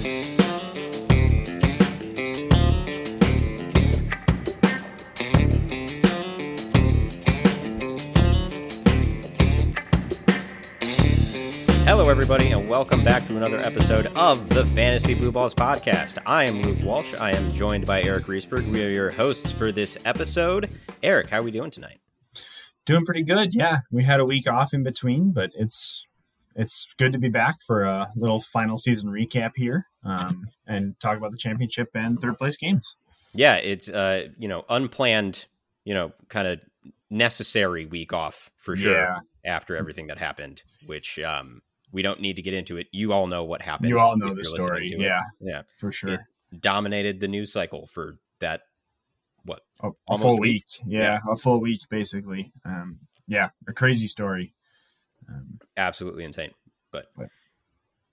Hello, everybody, and welcome back to another episode of the Fantasy Blue Balls podcast. I am Luke Walsh. I am joined by Eric Reesberg. We are your hosts for this episode. Eric, how are we doing tonight? Doing pretty good. Yeah, we had a week off in between, but it's it's good to be back for a little final season recap here um, and talk about the championship and third place games. Yeah, it's uh, you know unplanned, you know, kind of necessary week off for sure Yeah. after everything that happened, which um, we don't need to get into it. You all know what happened. You all know the story. to it. Yeah, yeah, for sure. dominated the news cycle for that. What? A, a almost full week. week. Yeah, a full week basically. Um, yeah, a crazy story. Um, absolutely insane. But Right.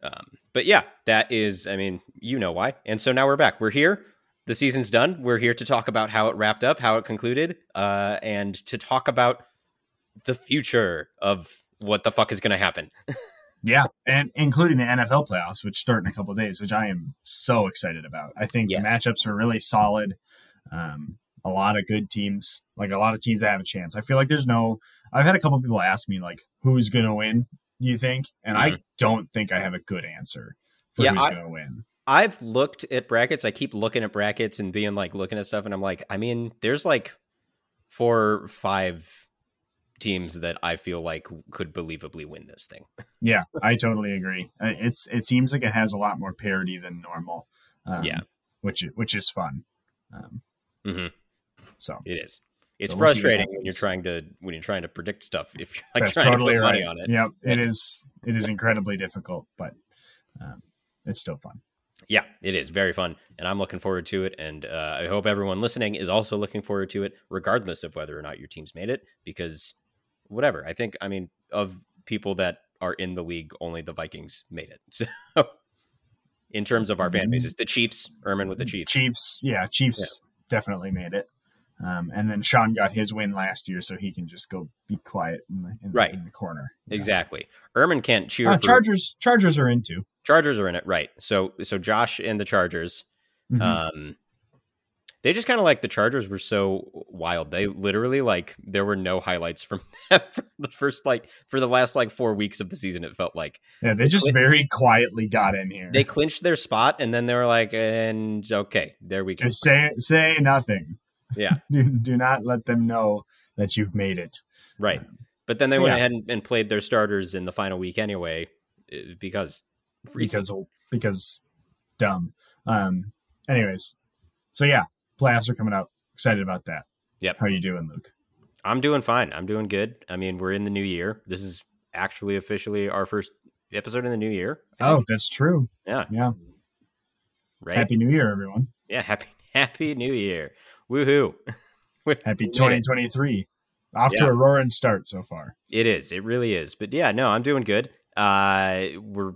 um, but yeah, that is. I mean, you know why. And so now we're back. We're here. The season's done. We're here to talk about how it wrapped up, how it concluded, uh, and to talk about the future of what the fuck is going to happen. yeah, and including the NFL playoffs, which start in a couple of days, which I am so excited about. I think Yes. the matchups are really solid. Um, a lot of good teams, like a lot of teams that have a chance. I feel like there's no. I've had a couple people ask me like, "Who's going to win?" You think? And I don't think I have a good answer for Mm-hmm. Yeah, who's going to win. I've looked at brackets. I keep looking at brackets and being like looking at stuff, and I'm like, I mean, there's like four, or five teams that I feel like could believably win this thing. Yeah, I totally agree. Uh, It's it seems like it has a lot more parity than normal. Um, Yeah. which which is fun. Um, hmm so It is. It's So we'll see what frustrating when you're trying to when you're trying to predict stuff. If you're like that's trying totally to put money on it. Yep, it is. It is incredibly difficult, but um, it's still fun. Yeah, it is very fun, and I'm looking forward to it. And uh, I hope everyone listening is also looking forward to it, regardless of whether or not your team's made it. Because whatever, I think, I mean, of people that are in the league, only the Vikings made it. So, in terms of our fan bases, the Chiefs, Ermin with the Chiefs, Chiefs, yeah, Chiefs definitely made it. Um, and then Sean got his win last year, so he can just go be quiet in the, in, Right. in the corner. Exactly. Ermin can't cheer. Uh, for, Chargers, Chargers are into. Chargers are in it, right? So, so Josh and the Chargers. Mhm. um they just kind of like the chargers were so wild they literally like there were no highlights from them for the first like for the last like four weeks of the season it felt like yeah, they just very quietly got in here. they clinched their spot and then they were like and okay there we go just say say nothing. Yeah. do, do not let them know that you've made it. right but then they So, went yeah. ahead and, and played their starters in the final week anyway uh, because because because dumb. Um. Anyways, so yeah, playoffs are coming up. Excited about that. Yep. How are you doing, Luke? i'm doing fine i'm doing good i mean we're in the new year this is actually officially our first episode in the new year Oh, that's true. yeah Yeah. right Happy New Year, everyone. Yeah, happy happy new year. Woohoo. Happy We made it. 2023. Off to a roaring start so far. It is. It really is. But yeah, no, I'm doing good. Uh we're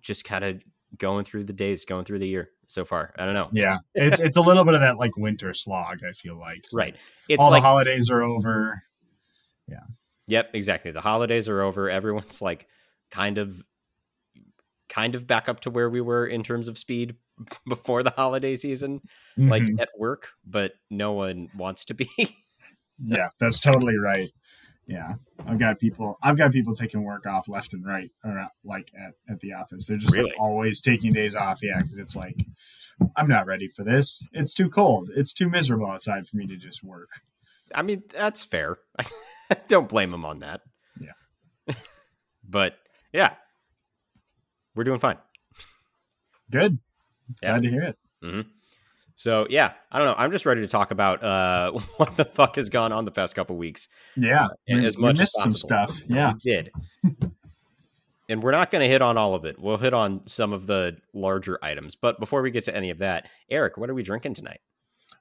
just kind of going through the days, going through the year so far. I don't know. Yeah, it's it's a little bit of that like winter slog. I feel like Right. It's all like the holidays are over. Yeah. Yep, exactly. The holidays are over. Everyone's like kind of kind of back up to where we were in terms of speed before the holiday season, like Mhm. at work, but no one wants to be. yeah, that's totally right. Yeah, I've got people. I've got people taking work off left and right, or like at, at the office. They're just like, always taking days off. Yeah, because it's like I'm not ready for this. It's too cold. It's too miserable outside for me to just work. I mean, that's fair. Don't blame them on that. Yeah. but yeah, we're doing fine. Good. Yeah. Glad to hear it. hmm So yeah, I don't know. I'm just ready to talk about uh, what the fuck has gone on the past couple weeks. Yeah, we, as we much as missed some stuff. Yeah, We did. and we're not going to hit on all of it. We'll hit on some of the larger items. But before we get to any of that, Eric, what are we drinking tonight?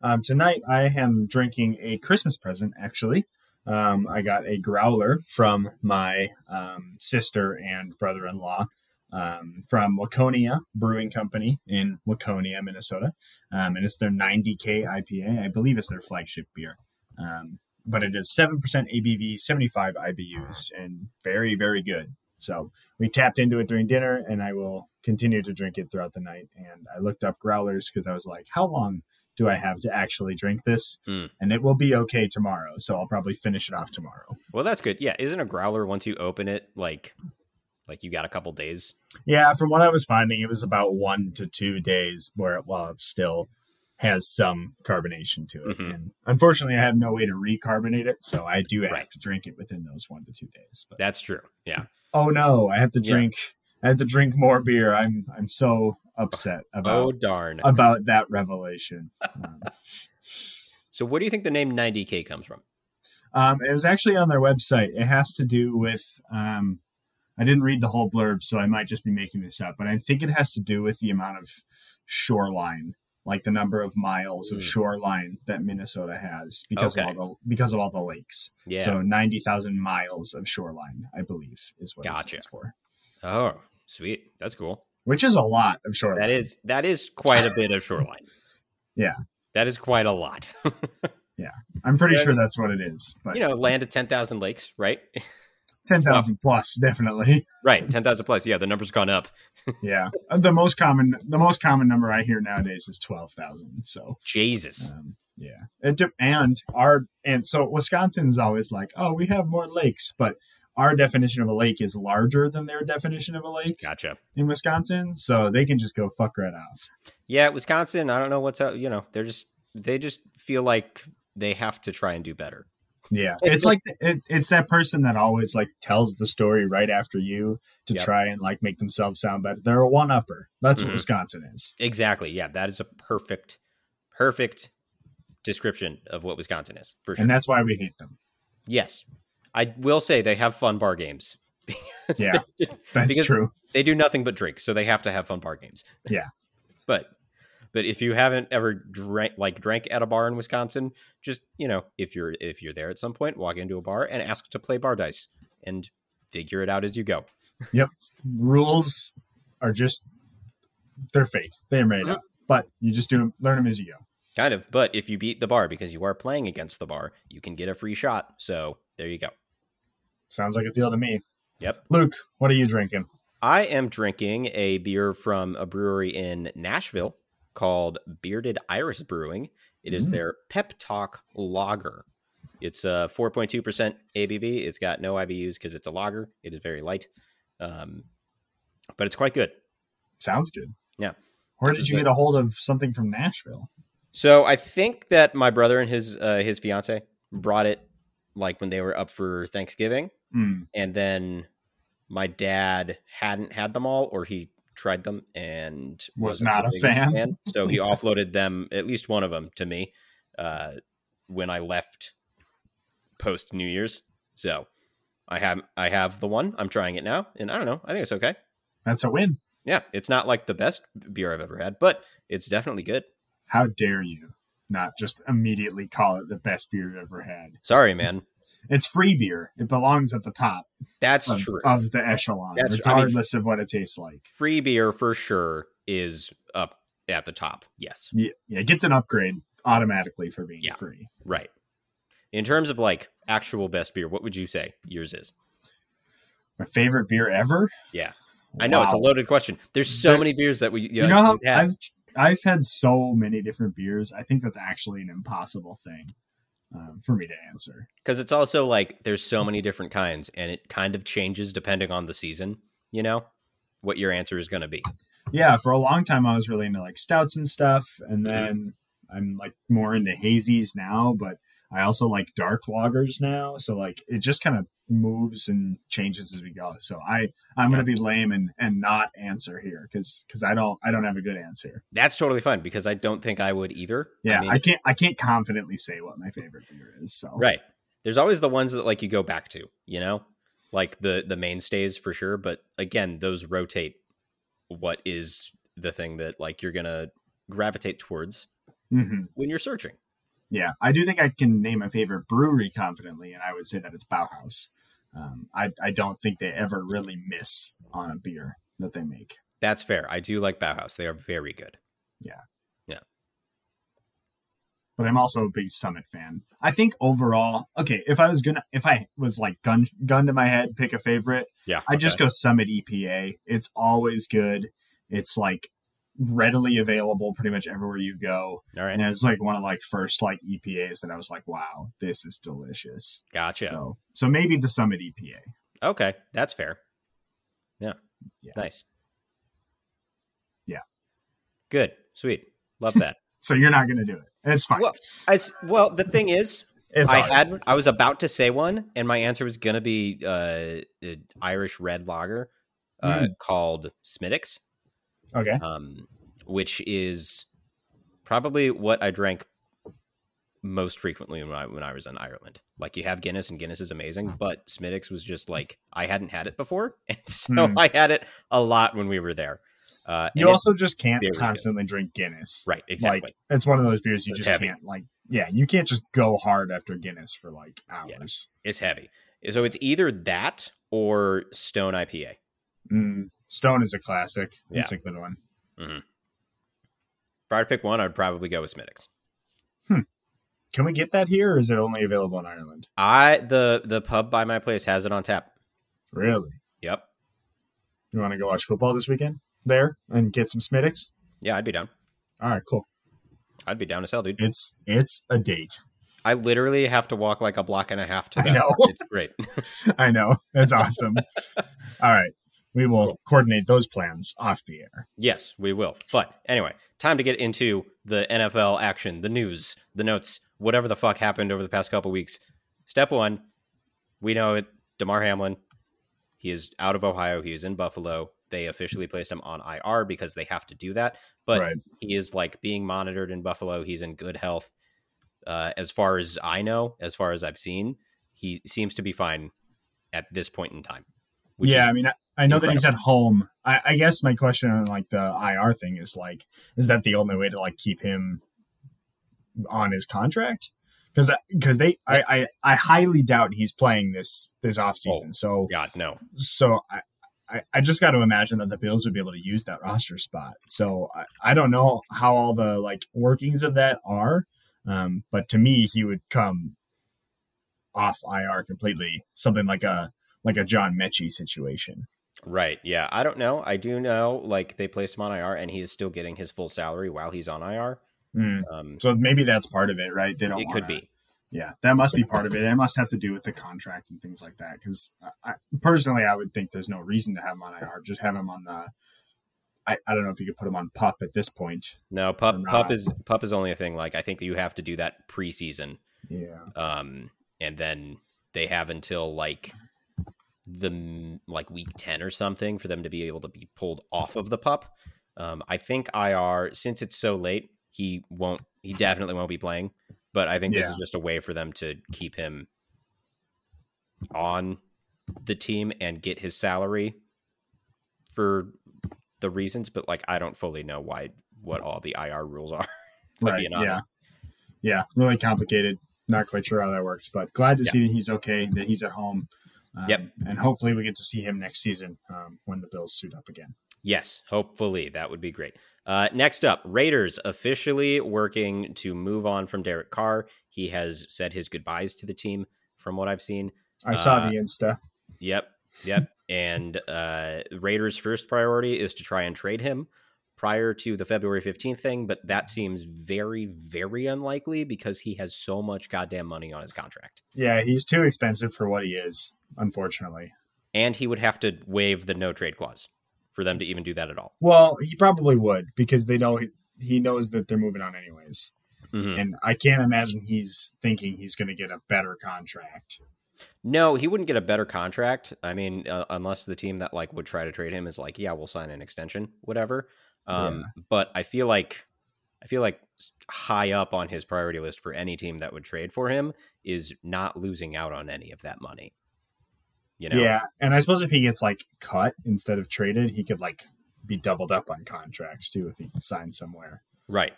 Um, tonight I am drinking a Christmas present. Actually, um, I got a growler from my um, sister and brother-in-law um, from Waconia Brewing Company in Waconia, Minnesota, um, and it's their 90k IPA. I believe it's their flagship beer. Um, but it is seven percent ABV, 75 IBUs, and very, very good. So we tapped into it during dinner, and I will continue to drink it throughout the night. And I looked up growlers because I was like, how long do I have to actually drink this? Mm. And it will be okay tomorrow. So I'll probably finish it off tomorrow. Well, that's good. Yeah, isn't a growler once you open it like like you got a couple days? Yeah, from what I was finding, it was about one to two days where it, while it still has some carbonation to it. Mhm. And unfortunately, I have no way to recarbonate it, so I do have Right. to drink it within those one to two days. But That's true. Yeah. oh no, I have to Yeah. drink. I have to drink more beer. I'm I'm so upset about. Oh about darn. about that revelation. Um, So where do you think the name 90K comes from? Um, it was actually on their website. It has to do with. Um, I didn't read the whole blurb, so I might just be making this up. But I think it has to do with the amount of shoreline, like the number of miles of Mm. shoreline that Minnesota has because Okay. of all the because of all the lakes. Yeah. So ninety thousand miles of shoreline, I believe, is what Gotcha. it stands for. oh, sweet. That's cool. Which is a lot of shoreline. That is that is quite a bit of shoreline. Yeah. That is quite a lot. Yeah. I'm pretty Yeah, sure that's what it is. But you know, land of 10,000 lakes, right? ten thousand plus, definitely. right, 10,000 plus. Yeah, the number's gone up. yeah, the most common the most common number I hear nowadays is twelve thousand. So. Jesus. Um, yeah, de- and our and so Wisconsin's always like, oh, we have more lakes, but our definition of a lake is larger than their definition of a lake Gotcha. in Wisconsin, so they can just go fuck right off. Yeah, Wisconsin, I don't know what's up, you know, they're just they just feel like they have to try and do better. Yeah, It's like it, it's that person that always like tells the story right after you to Yep. try and like make themselves sound better. They're a one upper. That's Mhm. what Wisconsin is. Exactly. Yeah, that is a perfect perfect description of what Wisconsin is. For sure. And that's why we hate them. yes. I will say they have fun bar games. Yeah. just- That's true. they do nothing but drink, so they have to have fun bar games. Yeah. but but if you haven't ever drank like drank at a bar in Wisconsin, just you know, if you're if you're there at some point, walk into a bar and ask to play bar dice and figure it out as you go. Yep. Rules are just they're fake. They're made Mhm. up. But you just do learn them as you go. Kind of, but if you beat the bar because you are playing against the bar, you can get a free shot. So there you go. Sounds like a deal to me. Yep. Luke, what are you drinking? I am drinking a beer from a brewery in Nashville called Bearded Iris Brewing. It is Mm. their Pep Talk Lager. It's a 4.2% ABV. It's got no IBUs because it's a lager. It is very light, um, but it's quite good. Sounds good. Yeah. Where did you get a hold of something from Nashville? So I think that my brother and his uh, his fiance brought it like when they were up for Thanksgiving, Hmm. and then my dad hadn't had them all, or he tried them and Was wasn't a biggest fan. So he offloaded them, at least one of them, to me uh, when I left post New Year's. So I have I have the one. I'm trying it now, and I don't know. I think it's okay. That's a win. Yeah, it's not like the best beer I've ever had, but it's definitely good. How dare you not just immediately call it the best beer you've ever had? Sorry, man. It's free beer. It belongs at the top That's of, true. of the echelon, That's- I mean- regardless of what it tastes like. free beer for sure is up at the top. Yes. Yeah, yeah, it gets an upgrade automatically for being Yeah. free. Right. In terms of like actual best beer, what would you say yours is? My favorite beer ever. Yeah. I know it's a loaded question. There's so There- many beers that we you, You know how. I've I've had so many different beers. I think that's actually an impossible thing um, for me to answer. because it's also like there's so many different kinds and it kind of changes depending on the season, you know, what your answer is going to be. Yeah, for a long time I was really into like stouts and stuff, and Mhm. then I'm like more into hazies now, but I also like dark lagers now. So like it just kind of moves and changes as we go. So I I'm Yeah. gonna be lame and and not answer here because because I don't I don't have a good answer. That's totally fine because I don't think I would either. Yeah, I mean, I can't I can't confidently say what my favorite beer is. So right. There's always the ones that like you go back to, you know, like the the mainstays for sure. But again, those rotate. What is the thing that like you're gonna gravitate towards hmm when you're searching? Yeah, I do think I can name a favorite brewery confidently, and I would say that it's Bauhaus. Um, I I don't think they ever really miss on a beer that they make. That's fair. I do like Bauhaus. They are very good. Yeah. Yeah. But I'm also a big Summit fan. I think overall, okay, if I was gonna, if I was like gun gun to my head, pick a favorite, Yeah. I just go Summit EPA. It's always good. It's like readily available pretty much everywhere you go, All right. and it's like one of like first like EPAs that I was like, wow, this is delicious. Gotcha. So, so maybe the Summit EPA. Okay. That's fair. Yeah. Yeah. Nice. Yeah. Good. Sweet. Love that. So you're not gonna do it. It's fine. well, I well, the thing is, it's I had I was about to say one, and my answer was gonna be uh, an Irish red lager uh, Mm. called Smithwick's, okay. um, which is probably what I drank most frequently when I when I was in Ireland. Like you have Guinness, and Guinness is amazing, but Smithwick's was just like I hadn't had it before, and so Mm. I had it a lot when we were there. Uh, You also just can't very good. constantly drink Guinness. right, exactly. Like it's one of those beers you It's just heavy. can't like. Yeah, you can't just go hard after Guinness for like hours. it's heavy. So it's either that or Stone IPA. Mm, Stone is a classic. Yeah. It's a good one. Mm-hmm. If I had to pick one, I'd probably go with Smithwick's. Hmm. Can we get that here, or is it only available in Ireland? I the the pub by my place has it on tap. Really? Yep. You want to go watch football this weekend there and get some Smithwick's? Yeah, I'd be down. All right, cool. I'd be down as hell, dude. It's it's a date. I literally have to walk like a block and a half to I know. It's great. I know. That's awesome. All right, we will coordinate those plans off the air. yes, we will. But anyway, time to get into the NFL action, the news, the notes, whatever the fuck happened over the past couple weeks. Step one, we know it. Damar Hamlin, he is out of Ohio. He is in Buffalo. They officially placed him on IR because they have to do that. But right. he is like being monitored in Buffalo. He's in good health. Uh, as far as I know, as far as I've seen, he seems to be fine at this point in time. Yeah, I mean, I, I know that he's at home. I, I guess my question on like the IR thing is like, is that the only way to like keep him on his contract? Because because they, I, I I highly doubt he's playing this this off season. so God, no. so I. I, I just got to imagine that the Bills would be able to use that roster spot. So I, I don't know how all the like workings of that are, um, but to me, he would come off IR completely. Something like a like a John Metchie situation. Right. Yeah. I don't know. I do know, like, they placed him on IR and he is still getting his full salary while he's on IR. Mm. Um, So maybe that's part of it, right? They don't. it could be. Yeah, that must be part of it. It must have to do with the contract and things like that. Because I, personally, I would think there's no reason to have him on IR. Just have him on the. I, I don't know if you could put him on pup at this point. No, pup, pup is pup is only a thing. Like, I think you have to do that preseason. Yeah. Um, and then they have until like the like week 10 or something for them to be able to be pulled off of the pup. Um, I think IR, since it's so late, he won't, he definitely won't be playing. But I think this is just a way for them to keep him on the team and get his salary for the reasons. But like, I don't fully know why, what all the IR rules are. Right. Yeah. Yeah. Really complicated. Not quite sure how that works, but glad to Yeah. see that he's okay, that he's at home. Um, Yep. And hopefully we get to see him next season um, when the Bills suit up again. Yes, hopefully that would be great. Uh, next up, Raiders officially working to move on from Derek Carr. He has said his goodbyes to the team, from what I've seen. I saw Uh, the Insta. Yep, yep. and uh, Raiders' first priority is to try and trade him prior to the February 15th thing, but that seems very, very unlikely because he has so much goddamn money on his contract. Yeah, he's too expensive for what he is, unfortunately. And he would have to waive the no trade clause for them to even do that at all. Well, he probably would because they know he knows that they're moving on anyways. Mhm. And I can't imagine he's thinking he's going to get a better contract. No, he wouldn't get a better contract. I mean, uh, unless the team that like would try to trade him is like, yeah, we'll sign an extension, whatever. Um, But I feel like, I feel like high up on his priority list for any team that would trade for him is not losing out on any of that money. You know, Yeah, and I suppose if he gets like cut instead of traded, he could like be doubled up on contracts too if he can sign somewhere. right?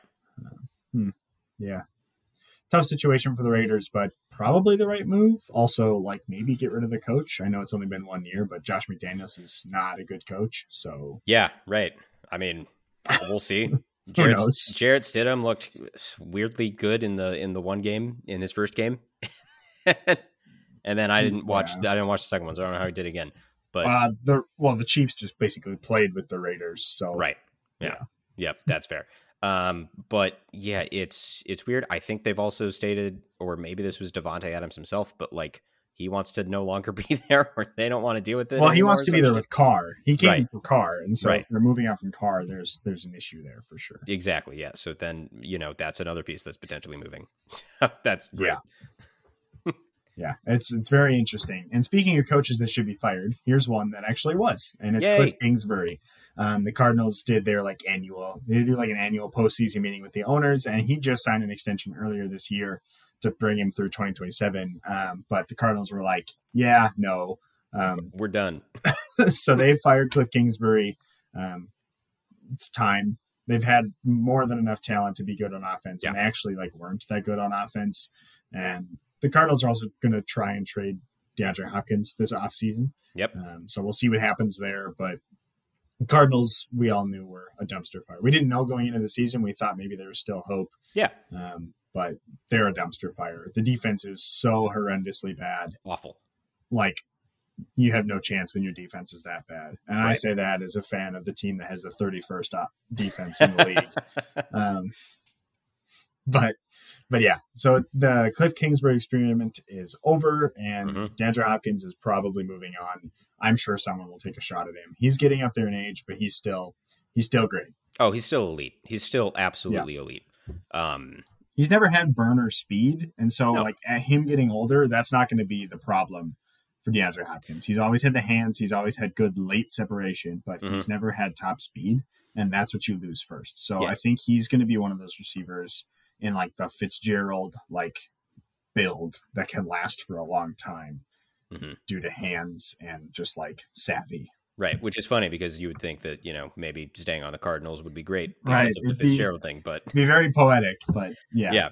Yeah. Tough situation for the Raiders, but probably the right move. Also, like maybe get rid of the coach. I know it's only been one year, but Josh McDaniels is not a good coach. So Yeah, right. I mean, we'll see. Knows? Jarrett Stidham looked weirdly good in the in the one game in his first game, and then I didn't watch. Yeah. I didn't watch the second one, so I don't know how he did again. But Uh, the well, the Chiefs just basically played with the Raiders, so right, yeah, Yeah. yep, that's fair. Um, but yeah, it's it's weird. I think they've also stated, or maybe this was Davante Adams himself, but like he wants to no longer be there, or they don't want to deal with it. Well, he wants to be there with Carr. He came Right. for Carr, and so Right. if they're moving out from Carr, there's there's an issue there for sure. Exactly. Yeah. So then you know that's another piece that's potentially moving. So that's great. Yeah. Yeah, it's it's very interesting. And speaking of coaches that should be fired, here's one that actually was, and it's Yay. Cliff Kingsbury. Um, the Cardinals did their like annual, they do like an annual postseason meeting with the owners, and he just signed an extension earlier this year to bring him through 2027. Um, but the Cardinals were like, yeah, no. Um, We're done. so they fired Cliff Kingsbury. Um, it's time. They've had more than enough talent to be good on offense, and they actually like weren't that good on offense. And the Cardinals are also going to try and trade DeAndre Hopkins this offseason. Yep. Um, so we'll see what happens there. But the Cardinals, we all knew were a dumpster fire. We didn't know going into the season. We thought maybe there was still hope. Yeah. Um, but they're a dumpster fire. The defense is so horrendously bad Awful. like you have no chance when your defense is that bad. And I say that as a fan of the team that has the 31st op- defense in the league. Um, but but yeah, so the Cliff Kingsbury experiment is over, and. DeAndre Hopkins is probably moving on. I'm sure someone will take a shot at him. He's getting up there in age, but he's still he's still great. Oh, he's still elite. He's still absolutely elite. Um, He's never had burner speed, and so No. like at him getting older, that's not going to be the problem for DeAndre Hopkins. He's always had the hands, he's always had good late separation, but Mhm. he's never had top speed, and that's what you lose first. So Yeah. I think he's going to be one of those receivers in like the Fitzgerald like build that can last for a long time Mhm. due to hands and just like savvy. Right, which is funny because you would think that you know maybe staying on the Cardinals would be great because Right, of the it'd be- Fitzgerald thing, but Be very poetic, but yeah, yeah.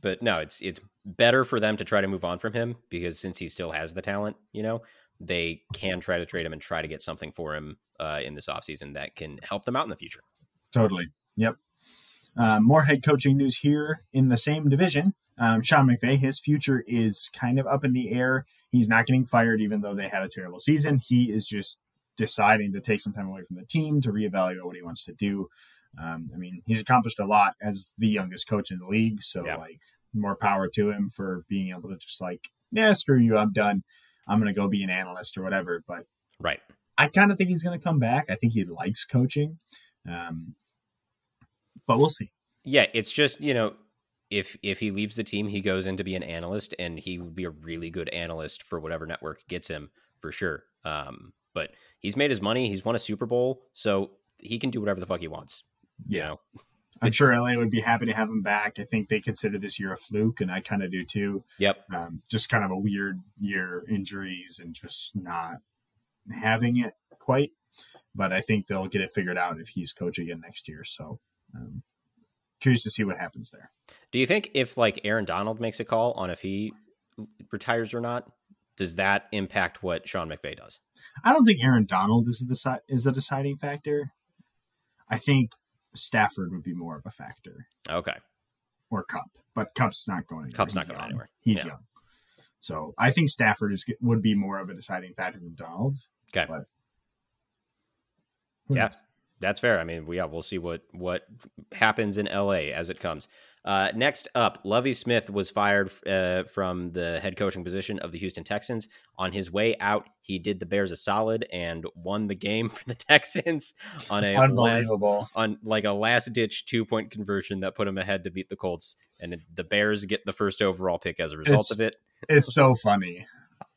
but no, it's it's better for them to try to move on from him because since he still has the talent, you know, they can try to trade him and try to get something for him uh, in this offseason that can help them out in the future. Totally. Yep. Um, more head coaching news here in the same division. Um, Sean McVay, his future is kind of up in the air. He's not getting fired, even though they had a terrible season. He is just deciding to take some time away from the team to reevaluate what he wants to do. Um, I mean, he's accomplished a lot as the youngest coach in the league, so Yeah. like more power to him for being able to just like, yeah, screw you, I'm done. I'm gonna go be an analyst or whatever. But Right. I kind of think he's going to come back. I think he likes coaching, um, but we'll see. Yeah, it's just you know, if if he leaves the team, he goes in to be an analyst, and he would be a really good analyst for whatever network gets him for sure. Um, but he's made his money. He's won a Super Bowl, so he can do whatever the fuck he wants. You Yeah. know? I'm sure LA would be happy to have him back. I think they consider this year a fluke, and I kind of do too. Yep. Um, just kind of a weird year, injuries, and just not having it quite. But I think they'll get it figured out if he's coach again next year. So, um, curious to see what happens there. Do you think if like Aaron Donald makes a call on if he retires or not, does that impact what Sean McVay does? I don't think Aaron Donald is the is a deciding factor. I think Stafford would be more of a factor, Okay. or Kupp, but Kupp's not going anywhere. Kupp's not He's going young. anywhere. He's Yeah. young, so I think Stafford is would be more of a deciding factor than Donald. Okay. But Yeah. knows? That's fair. I mean, we- yeah, we'll see what what happens in LA as it comes. Uh, next up, Lovie Smith was fired uh, from the head coaching position of the Houston Texans. On his way out, he did the Bears a solid and won the game for the Texans on a last, unbelievable. on like a last ditch two point conversion that put him ahead to beat the Colts, and the Bears get the first overall pick as a result It's- of it. It's so funny.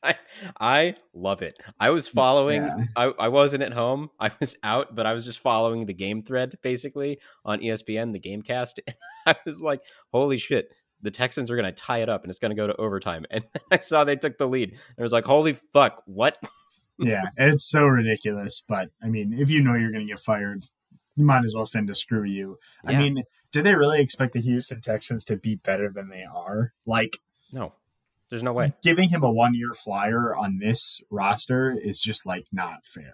I, I love it. I was following. Yeah. I, I wasn't at home. I was out, but I was just following the game thread basically on ESPN, the GameCast. And I was like, "Holy shit! The Texans are going to tie it up, and it's going to go to overtime." And I saw they took the lead, and I was like, "Holy fuck! What?" yeah, it's so ridiculous. But I mean, if you know you're going to get fired, you might as well send a screw you. I mean, did they really expect the Houston Texans to be better than they are? Like No, there's no way. giving him a one year flyer on this roster is just like not fair.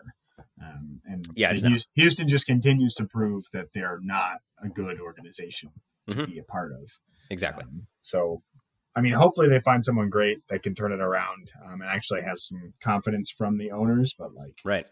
Um, and Yeah, not. Houston, Houston just continues to prove that they're not a good organization to Mhm. be a part of. Exactly. Um, so, I mean, hopefully they find someone great that can turn it around um, and actually has some confidence from the owners. But like, Right.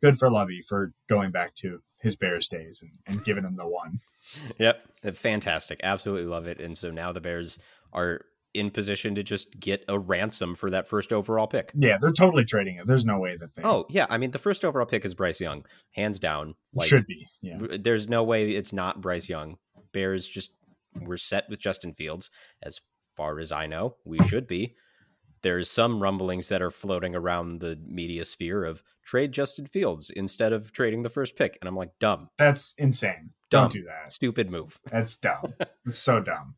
good for Lovie for going back to his Bears days and, and giving him the one. Yep. Fantastic. Absolutely love it. And so now the Bears are in position to just get a ransom for that first overall pick. Yeah, they're totally trading it. There's no way that they Oh, yeah. I mean, the first overall pick is Bryce Young, hands down. Like, should be. Yeah, there's no way it's not Bryce Young. Bears just we're set with Justin Fields, as far as I know. We should be. There's some rumblings that are floating around the media sphere of trade Justin Fields instead of trading the first pick. And I'm like, dumb, that's insane. Dumb. Don't do that. stupid move. That's dumb. it's so dumb.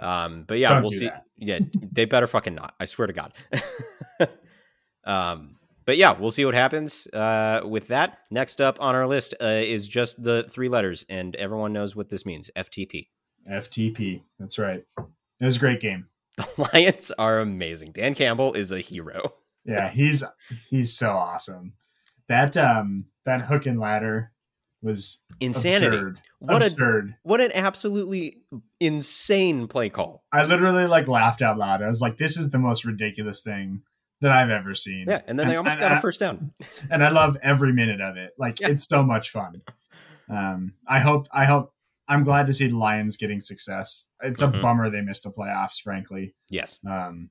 Um, but yeah, Don't we'll see. that. Yeah, they better fucking not. I swear to God. um, but yeah, we'll see what happens uh, with that. Next up on our list uh, is just the three letters, and everyone knows what this means FTP. FTP. That's right. It was a great game. The Lions are amazing. Dan Campbell is a hero. Yeah, he's he's so awesome. That um that hook and ladder was Insanity. absurd. What a absurd. what an absolutely insane play call. I literally like laughed out loud. I was like, "This is the most ridiculous thing that I've ever seen." Yeah, and then they almost and got I- a first down. and I love every minute of it. Like Yeah. it's so much fun. Um, I hope. I hope. I'm glad to see the Lions getting success. It's Mhm. a bummer they missed the playoffs, frankly. Yes. Um,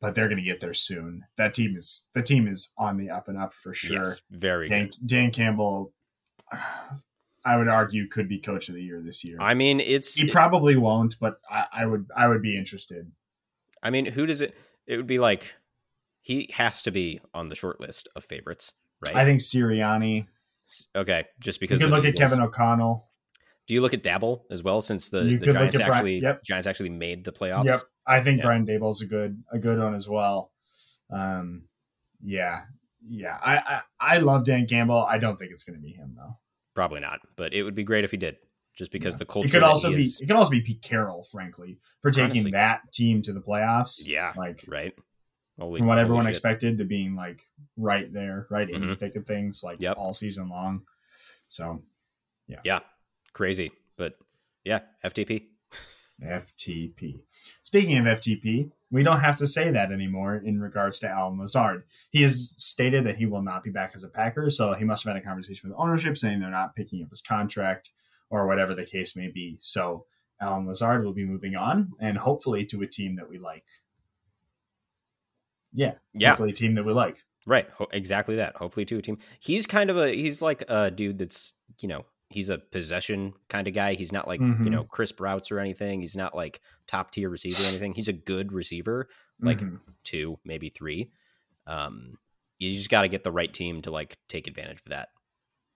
but they're going to get there soon. That team is the team is on the up and up for sure. Yes. Very Dan, good. Dan Campbell, I would argue, could be coach of the year this year. I mean, it's he probably won't, but I, I would. I would be interested. I mean, who does it? It would be like he has to be on the short list of favorites, right? I think Sirianni. Okay, just You because could of look at Kevin O'Connell. Do you look at Daboll as well? Since the, the Giants actually yep. Giants actually made the playoffs. Yep, I think Yeah. Brian Daboll's a good a good one as well. Um, yeah, yeah. I, I I love Dan Campbell. I don't think it's going to be him though. Probably not, but it would be great if he did, just because Yeah. the culture. It could also be is- it could also be Pete Carroll, frankly, for taking Honestly. that team to the playoffs. yeah, like right. Holy, from what everyone shit. expected to being like right there, right in the Mhm. thick of things, like Yep. all season long. So yeah, Yeah, crazy, but yeah, FTP. FTP. Speaking of FTP, we don't have to say that anymore in regards to Allen Lazard. He has stated that he will not be back as a Packer, so he must have had a conversation with ownership saying they're not picking up his contract or whatever the case may be. So Allen Lazard will be moving on and hopefully to a team that we like. Yeah, Yeah, hopefully a team that we like. right. Ho- exactly that. Hopefully, to a team. He's kind of a he's like a dude that's you know he's a possession kind of guy. He's not like you Mhm. know crisp routes or anything. He's not like top tier receiver or anything. He's a good receiver, like Mhm. two, maybe three. Um, you just got to get the right team to like take advantage of that.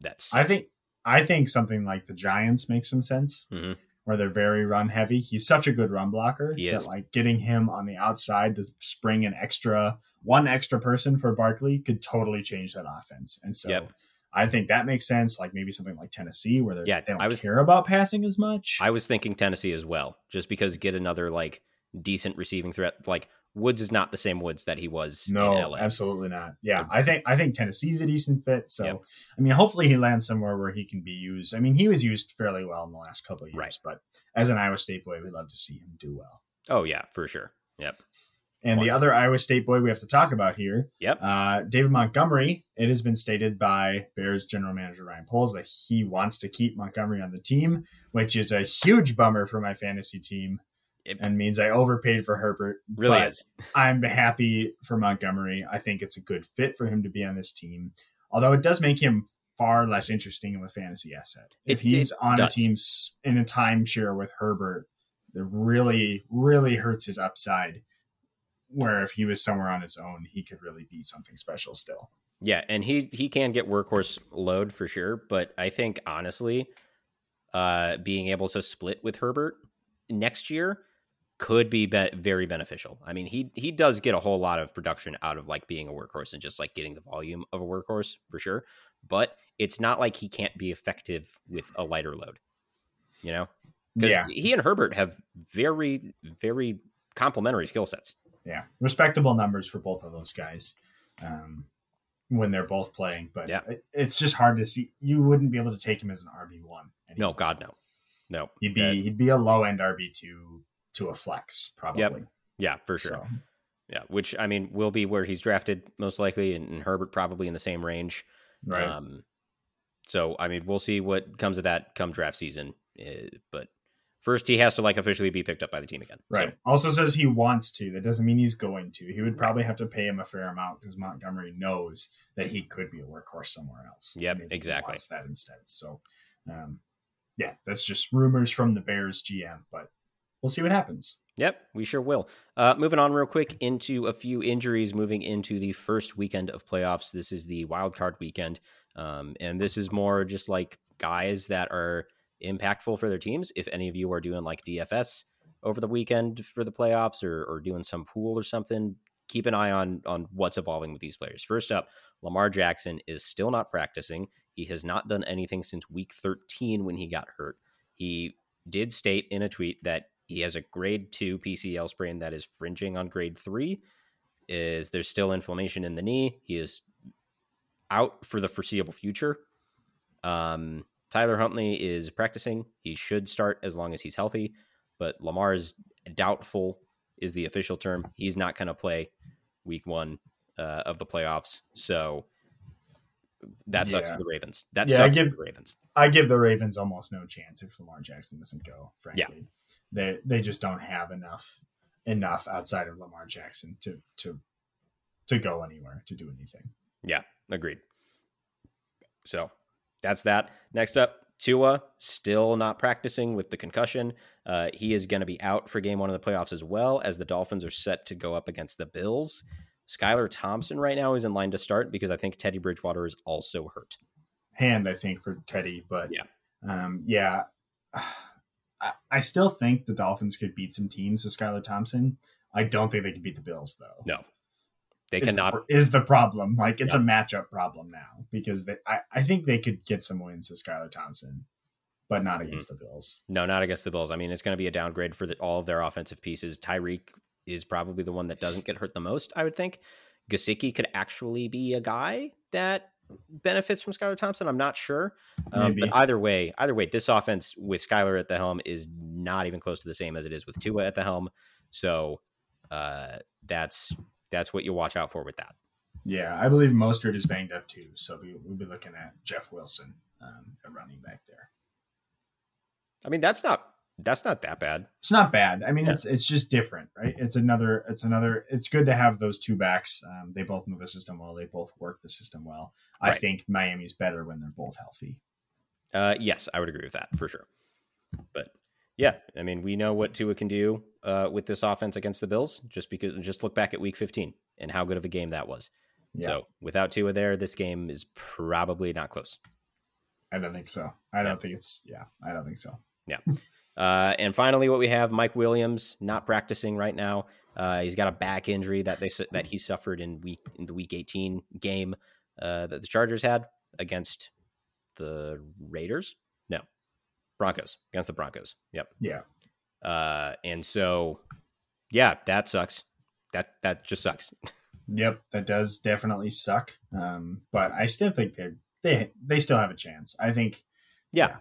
That's I think I think something like the Giants makes some sense. Mhm. Where they're very run heavy. He's such a good run blocker He that like getting him on the outside to spring an extra one extra person for Barkley could totally change that offense. And so Yep. I think that makes sense. Like maybe something like Tennessee where they're, Yeah, they don't I was- care about passing as much. I was thinking Tennessee as well, just because get another like decent receiving threat. Like Woods is not the same Woods that he was no, in LA. absolutely not. Yeah, I think I think Tennessee's a decent fit. So Yep. I mean, hopefully he lands somewhere where he can be used. I mean, he was used fairly well in the last couple of years, Right. but as an Iowa State boy, we'd love to see him do well. Oh yeah, for sure. Yep. And the other Iowa State boy we have to talk about here, Yep. uh, David Montgomery. It has been stated by Bears general manager Ryan Poles that he wants to keep Montgomery on the team, which is a huge bummer for my fantasy team It and means I overpaid for Herbert. really but is. I'm happy for Montgomery. I think it's a good fit for him to be on this team, although it does make him far less interesting of a fantasy asset. If It- he's it on a team in a timeshare with Herbert, that really, really hurts his upside. Where if he was somewhere on his own, he could really be something special still. Yeah, and he he can get workhorse load for sure, but I think honestly, uh, being able to split with Herbert next year could be, be very beneficial. I mean, he he does get a whole lot of production out of like being a workhorse and just like getting the volume of a workhorse for sure. But it's not like he can't be effective with a lighter load, you know? Because Yeah, he and Herbert have very very complementary skill sets. Yeah, respectable numbers for both of those guys. Um, when they're both playing. But Yeah. it, it's just hard to see. You wouldn't be able to take him as an RB one. No, God, no, no. he'd be That- he'd be a low end RB two to a flex probably. yeah, for sure. So, Yeah, which I mean will be where he's drafted most likely, and, and Herbert probably in the same range. right. Um, so I mean, we'll see what comes of that come draft season. Uh, but first, he has to like officially be picked up by the team again. So, Right. Also says he wants to. That doesn't mean he's going to. He would probably have to pay him a fair amount because Montgomery knows that he could be a workhorse somewhere else. Yep, Maybe he exactly. wants that instead. So, um, yeah, that's just rumors from the Bears GM, but we'll see what happens. Yep, we sure will. Uh, moving on real quick into a few injuries moving into the first weekend of playoffs. This is the wild card weekend. Um, and this is more just like guys that are impactful for their teams. If any of you are doing like DFS over the weekend for the playoffs or, or doing some pool or something, keep an eye on on what's evolving with these players. First up, Lamar Jackson is still not practicing. He has not done anything since week 13 when he got hurt. He did state in a tweet that he has a grade 2 PCL sprain that is fringing on grade 3. Is there's still inflammation in the knee. He is out for the foreseeable future. Um, Tyler Huntley is practicing. He should start as long as he's healthy, but Lamar is doubtful is the official term. He's not going to play week 1 uh, of the playoffs. So that sucks Yeah. for the Ravens. That Yeah, I sucks give- for the Ravens. I give the Ravens almost no chance if Lamar Jackson doesn't go. Frankly, they they just don't have enough enough outside of Lamar Jackson to to to go anywhere to do anything. Yeah, agreed. So that's that. Next up, Tua still not practicing with the concussion. Uh, he is going to be out for game one of the playoffs as well as the Dolphins are set to go up against the Bills. Skylar Thompson right now is in line to start because I think Teddy Bridgewater is also hurt. hand, I think, for Teddy. But Yeah. um, yeah, I, I still think the Dolphins could beat some teams with Skylar Thompson. I don't think they could beat the Bills though. No, they is cannot. the, is the problem. Like it's a matchup problem now because they, I, I think they could get some wins with Skylar Thompson, but not against the Bills. No, not against the Bills. I mean, it's going to be a downgrade for the, all of their offensive pieces. Tyreek is probably the one that doesn't get hurt the most, I would think. Gesicki could actually be a guy that benefits from Skylar Thompson. I'm not sure. Um, but either way, either way, this offense with Skylar at the helm is not even close to the same as it is with Tua at the helm. So uh, that's that's what you watch out for with that. Yeah, I believe Mostert is banged up too, so we, we'll be looking at Jeff Wilson um, running back there. I mean, that's not that's not that bad. It's not bad. I mean, Yeah. it's it's just different, right? It's another. It's another. It's good to have those two backs. Um, they both know the system well. They both work the system well. I think Miami's better when they're both healthy. Uh, yes, I would agree with that for sure. But yeah, I mean, we know what Tua can do uh, with this offense against the Bills. Just because, just look back at Week 15 and how good of a game that was. Yeah, So without Tua there, this game is probably not close. I don't think so. I don't think it's. Yeah, I don't think so. Yeah. Uh, and finally, what we have: Mike Williams not practicing right now. Uh, he's got a back injury that they that he suffered in week in the Week 18 game uh, that the Chargers had against the Raiders. Broncos against the Broncos. Yep. Yeah, Uh, and so, yeah, that sucks. That that just sucks. yep, that does definitely suck. Um, but I still think they they they still have a chance. I think. Yeah.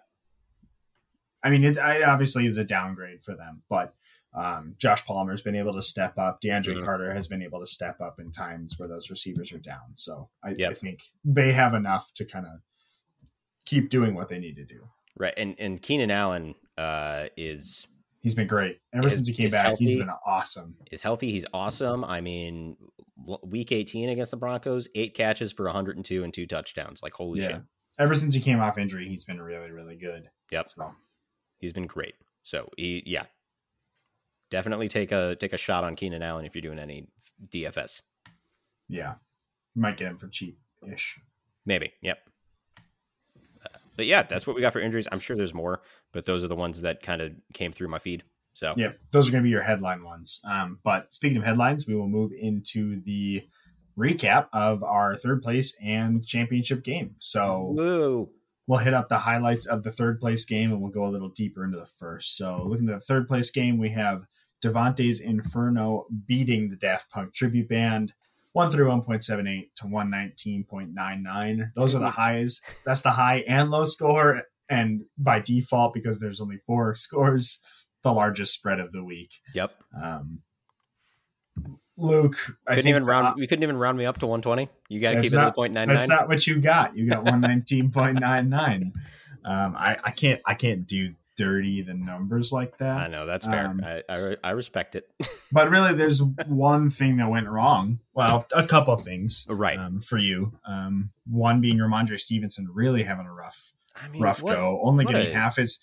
I mean, it, it obviously is a downgrade for them, but um, Josh Palmer's been able to step up. DeAndre Mhm. Carter has been able to step up in times where those receivers are down. So I, Yep. I think they have enough to kind of keep doing what they need to do. Right. And and Keenan Allen uh, is He's been great ever Is- since he came back. he's been awesome. is healthy. He's awesome. I mean, week 18 against the Broncos, eight catches for 102 and two touchdowns. Like holy Yeah. shit, Ever since he came off injury, he's been really, really good. Yep. So he's been great. So he, yeah, definitely take a take a shot on Keenan Allen if you're doing any DFS. yeah, you might get him for cheap ish. Maybe. Yep. But yeah, that's what we got for injuries. I'm sure there's more, but those are the ones that kind of came through my feed. So yeah, those are going to be your headline ones. Um, but speaking of headlines, we will move into the recap of our third place and championship game. So we'll hit up the highlights of the third place game and we'll go a little deeper into the first. So looking at the third place game, we have Devontae's Inferno beating the Daft Punk tribute band. 1 through 1.78 to 119.99. Those are the highs. That's the high and low score. And by default, because there's only four scores, the largest spread of the week. Yep. Um, Luke, I couldn't even round. We couldn't even round me up to 120. You got to keep not, it at point nine nine. That's not what you got. You got 119.99. um, I, I can't. I can't do dirty the numbers like that. I know that's fair. Um, I, I, I respect it. but really, there's one thing that went wrong. Well, a couple of things, right, um, for you. Um, one being Rhamondre Stevenson really having a rough, I mean, rough what, go, only getting a, half his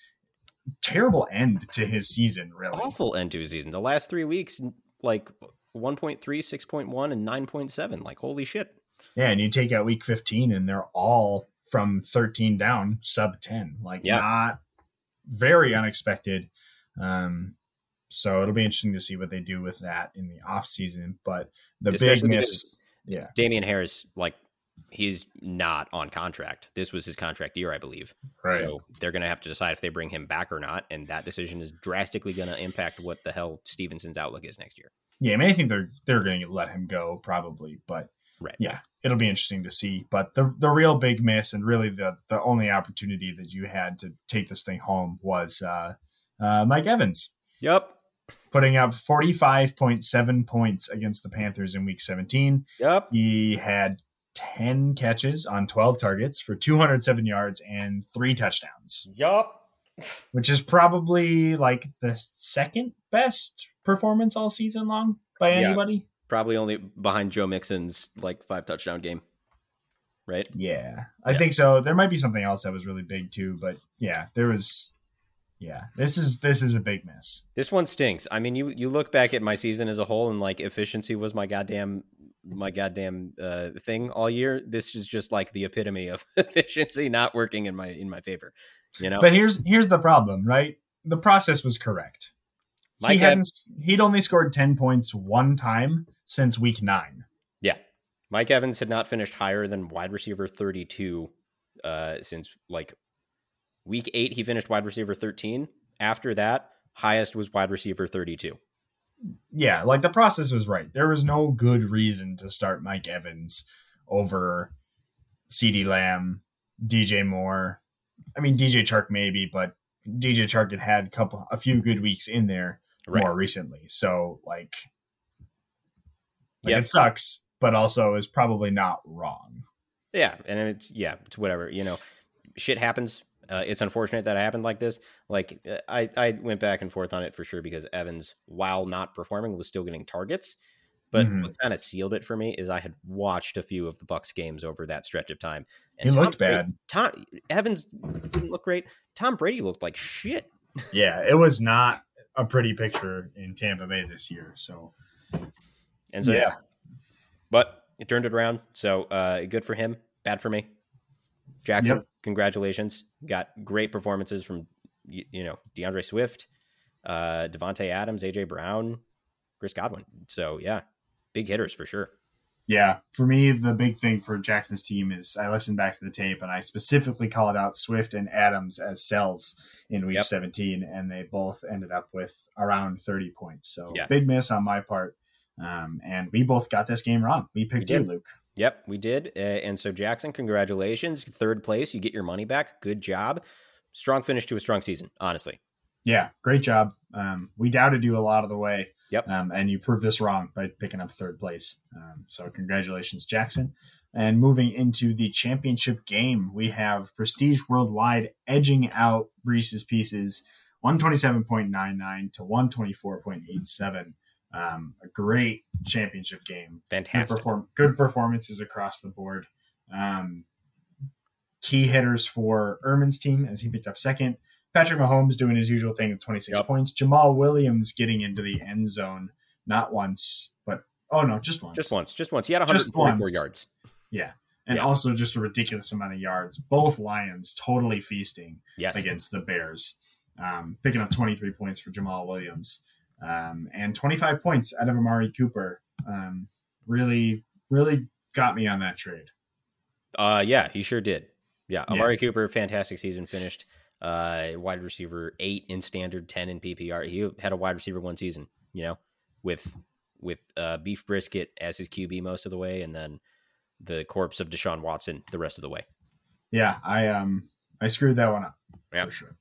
terrible end to his season. Really awful end to his season. The last three weeks, like 1.3, 6.1, and 9.7. Like, holy shit. Yeah, and you take out week 15, and they're all from 13 down, sub 10. Like, yeah. not very unexpected. Um, so it'll be interesting to see what they do with that in the off season. But the Especially big miss, yeah, Damien Harris, like he's not on contract. This was his contract year, I believe. Right. So they're going to have to decide if they bring him back or not, and that decision is drastically going to impact what the hell Stevenson's outlook is next year. Yeah, I mean, I think they're they're going to let him go probably, but right. yeah, it'll be interesting to see. But the the real big miss and really the the only opportunity that you had to take this thing home was uh, uh, Mike Evans. Yep. Putting up 45.7 points against the Panthers in week 17. Yep. He had 10 catches on 12 targets for 207 yards and three touchdowns. Yup. Which is probably like the second best performance all season long by anybody. Probably only behind Joe Mixon's like five touchdown game. Right? Yeah. I yeah. think so. There might be something else that was really big too, but yeah, there was yeah, this is this is a big miss. This one stinks. I mean, you you look back at my season as a whole, and like efficiency was my goddamn my goddamn uh, thing all year. This is just like the epitome of efficiency not working in my in my favor. You know. But here's here's the problem, right? The process was correct. Mike he hadn't. He'd only scored ten points one time since week nine. Yeah, Mike Evans had not finished higher than wide receiver thirty-two uh, since like week eight. He finished wide receiver thirteen. After that, highest was wide receiver thirty-two. Yeah, like the process was right. There was no good reason to start Mike Evans over CeeDee Lamb, DJ Moore. I mean, DJ Chark maybe, but DJ Chark had had a couple, a few good weeks in there right. more recently. So like, like yep. it sucks, but also is probably not wrong. Yeah, and it's yeah, it's whatever. You know, shit happens. Uh, it's unfortunate that it happened like this. Like uh, I, I went back and forth on it for sure because Evans, while not performing, was still getting targets. But mm-hmm. what kind of sealed it for me is I had watched a few of the Bucs games over that stretch of time. And he Tom looked Brady, bad. Tom Evans didn't look great. Tom Brady looked like shit. Yeah, it was not a pretty picture in Tampa Bay this year. So, and so yeah, yeah. but it turned it around. So uh, good for him. Bad for me. Jackson, yep. congratulations! Got great performances from you, you know D'Andre Swift, uh, Davante Adams, AJ Brown, Chris Godwin. So yeah, big hitters for sure. Yeah, for me, the big thing for Jackson's team is I listened back to the tape and I specifically called out Swift and Adams as cells in week yep. 17, and they both ended up with around 30 points. So yeah. big miss on my part. Um, and we both got this game wrong. We picked we you, Luke. Yep, we did. Uh, and so, Jackson, congratulations. Third place. You get your money back. Good job. Strong finish to a strong season, honestly. Yeah, great job. Um, we doubted you a lot of the way. Yep. Um, and you proved us wrong by picking up third place. Um, so congratulations, Jackson. And moving into the championship game, we have Prestige Worldwide edging out Reese's Pieces 127.99 to 124.87. Um, a great championship game. Fantastic. Good, perform- good performances across the board. Um, key hitters for Erman's team as he picked up second. Patrick Mahomes doing his usual thing with 26 yep. points. Jamaal Williams getting into the end zone, not once, but oh no, just once. Just once. Just once. He had 144 yards. Yeah. And yeah. also just a ridiculous amount of yards. Both Lions totally feasting yes. against the Bears. Um, picking up 23 points for Jamaal Williams um, and 25 points out of Amari Cooper. Um, really, really got me on that trade. Uh, yeah, he sure did. Yeah, Amari yeah. Cooper, fantastic season finished uh, wide receiver eight in standard, ten in PPR. He had a wide receiver one season, you know, with with uh, beef brisket as his QB most of the way, and then the corpse of Deshaun Watson the rest of the way. Yeah, I um I screwed that one up Yeah. for sure.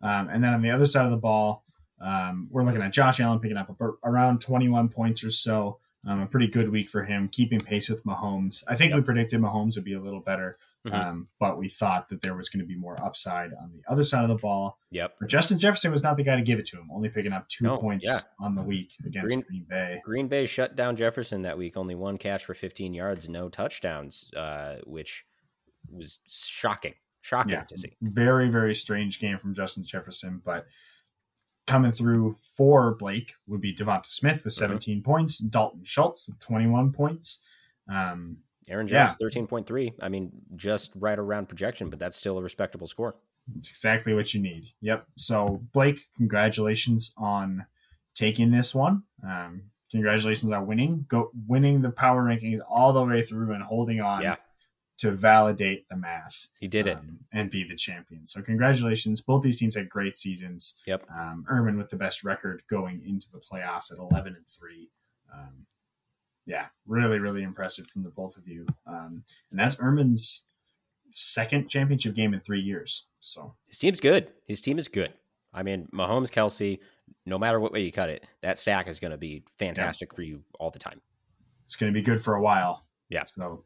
Um, and then on the other side of the ball, um, we're looking at Josh Allen picking up a, around 21 points or so. Um, a pretty good week for him, keeping pace with Mahomes. I think we predicted Mahomes would be a little better, Mhm. um, but we thought that there was going to be more upside on the other side of the ball. Yep. But Justin Jefferson was not the guy to give it to him, only picking up two No, points yeah. on the week against Green- Green Bay. Green Bay shut down Jefferson that week. Only one catch for 15 yards, no touchdowns, uh, which was shocking. Shocking Yeah. to see. very very strange game from Justin Jefferson, but coming through for Blake would be DeVonta Smith with Mhm. 17 points, Dalton Schultz with 21 points. Um, Aaron Yeah. Jones, 13.3. I mean, just right around projection, but that's still a respectable score. it's exactly what you need. Yep. So Blake, congratulations on taking this one. Um, congratulations on winning, go winning the power rankings all the way through and holding on Yeah. to validate the math. He did it. um, and be the champion. So congratulations. Both these teams had great seasons. Yep. Um, Erman with the best record going into the playoffs at 11 and 3. Um, yeah, really, really impressive from the both of you. Um, and that's Erman's second championship game in three years. So His team's good. His team is good. I mean, Mahomes, Kelce, no matter what way you cut it, that stack is going to be fantastic for you all the time. it's going to be good for a while. Yeah. So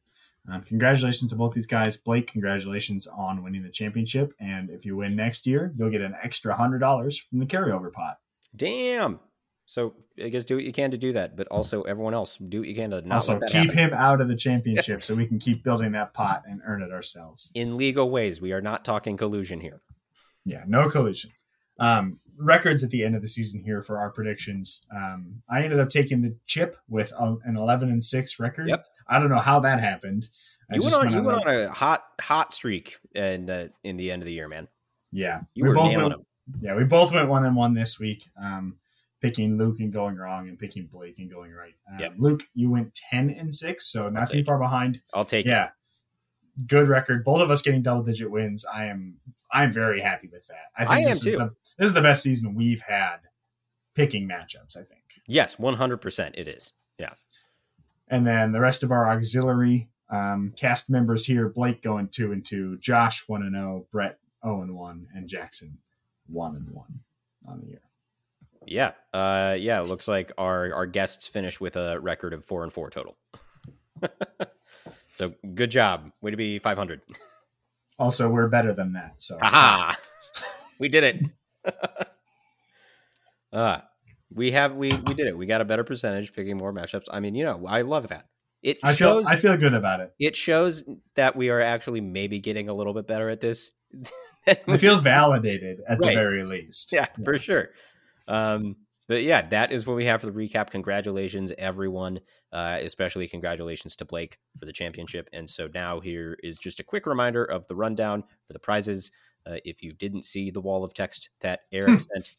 um, congratulations to both these guys. Blake, congratulations on winning the championship. And if you win next year, you'll get an extra $100 from the carryover pot. Damn. So I guess do what you can to do that, but also everyone else do what you can to not also, keep happen. him out of the championship so we can keep building that pot and earn it ourselves. in legal ways. We are not talking collusion here. Yeah, no collusion. Um, records at the end of the season here for our predictions. Um, I ended up taking the chip with a, an 11 and 6 record. Yep. I don't know how that happened. I You went just on. You went a- on a hot, hot streak in the in the end of the year, man. Yeah. You we were both nailing went, them. Yeah, we both went one and one this week. Um, picking Luke and going wrong, and picking Blake and going right. Um, Yep. Luke, you went ten and six, so not too far behind. I'll take it. Yeah, good record. Both of us getting double digit wins. I am. I'm very happy with that. I think I am this is too. the this is the best season we've had picking matchups. I think. Yes, one hundred percent. It is. Yeah. And then the rest of our auxiliary um, cast members here: Blake going two and two, Josh one and zero, Brett zero and one, and Jackson one and one on the year. Yeah. Uh. Yeah. It looks like our our guests finish with a record of four and four total. so good job. Way to be five hundred. Also, we're better than that. So Aha! we did it. uh we have we we did it. We got a better percentage picking more matchups. I mean, you know, I love that. It I feel I feel good about it. it shows that we are actually maybe getting a little bit better at this. I feel validated at Right. the very least. yeah, for sure. Um, but yeah, that is what we have for the recap. Congratulations, everyone. Uh, especially congratulations to Blake for the championship. And so now here is just a quick reminder of the rundown for the prizes. Uh, if you didn't see the wall of text that Eric sent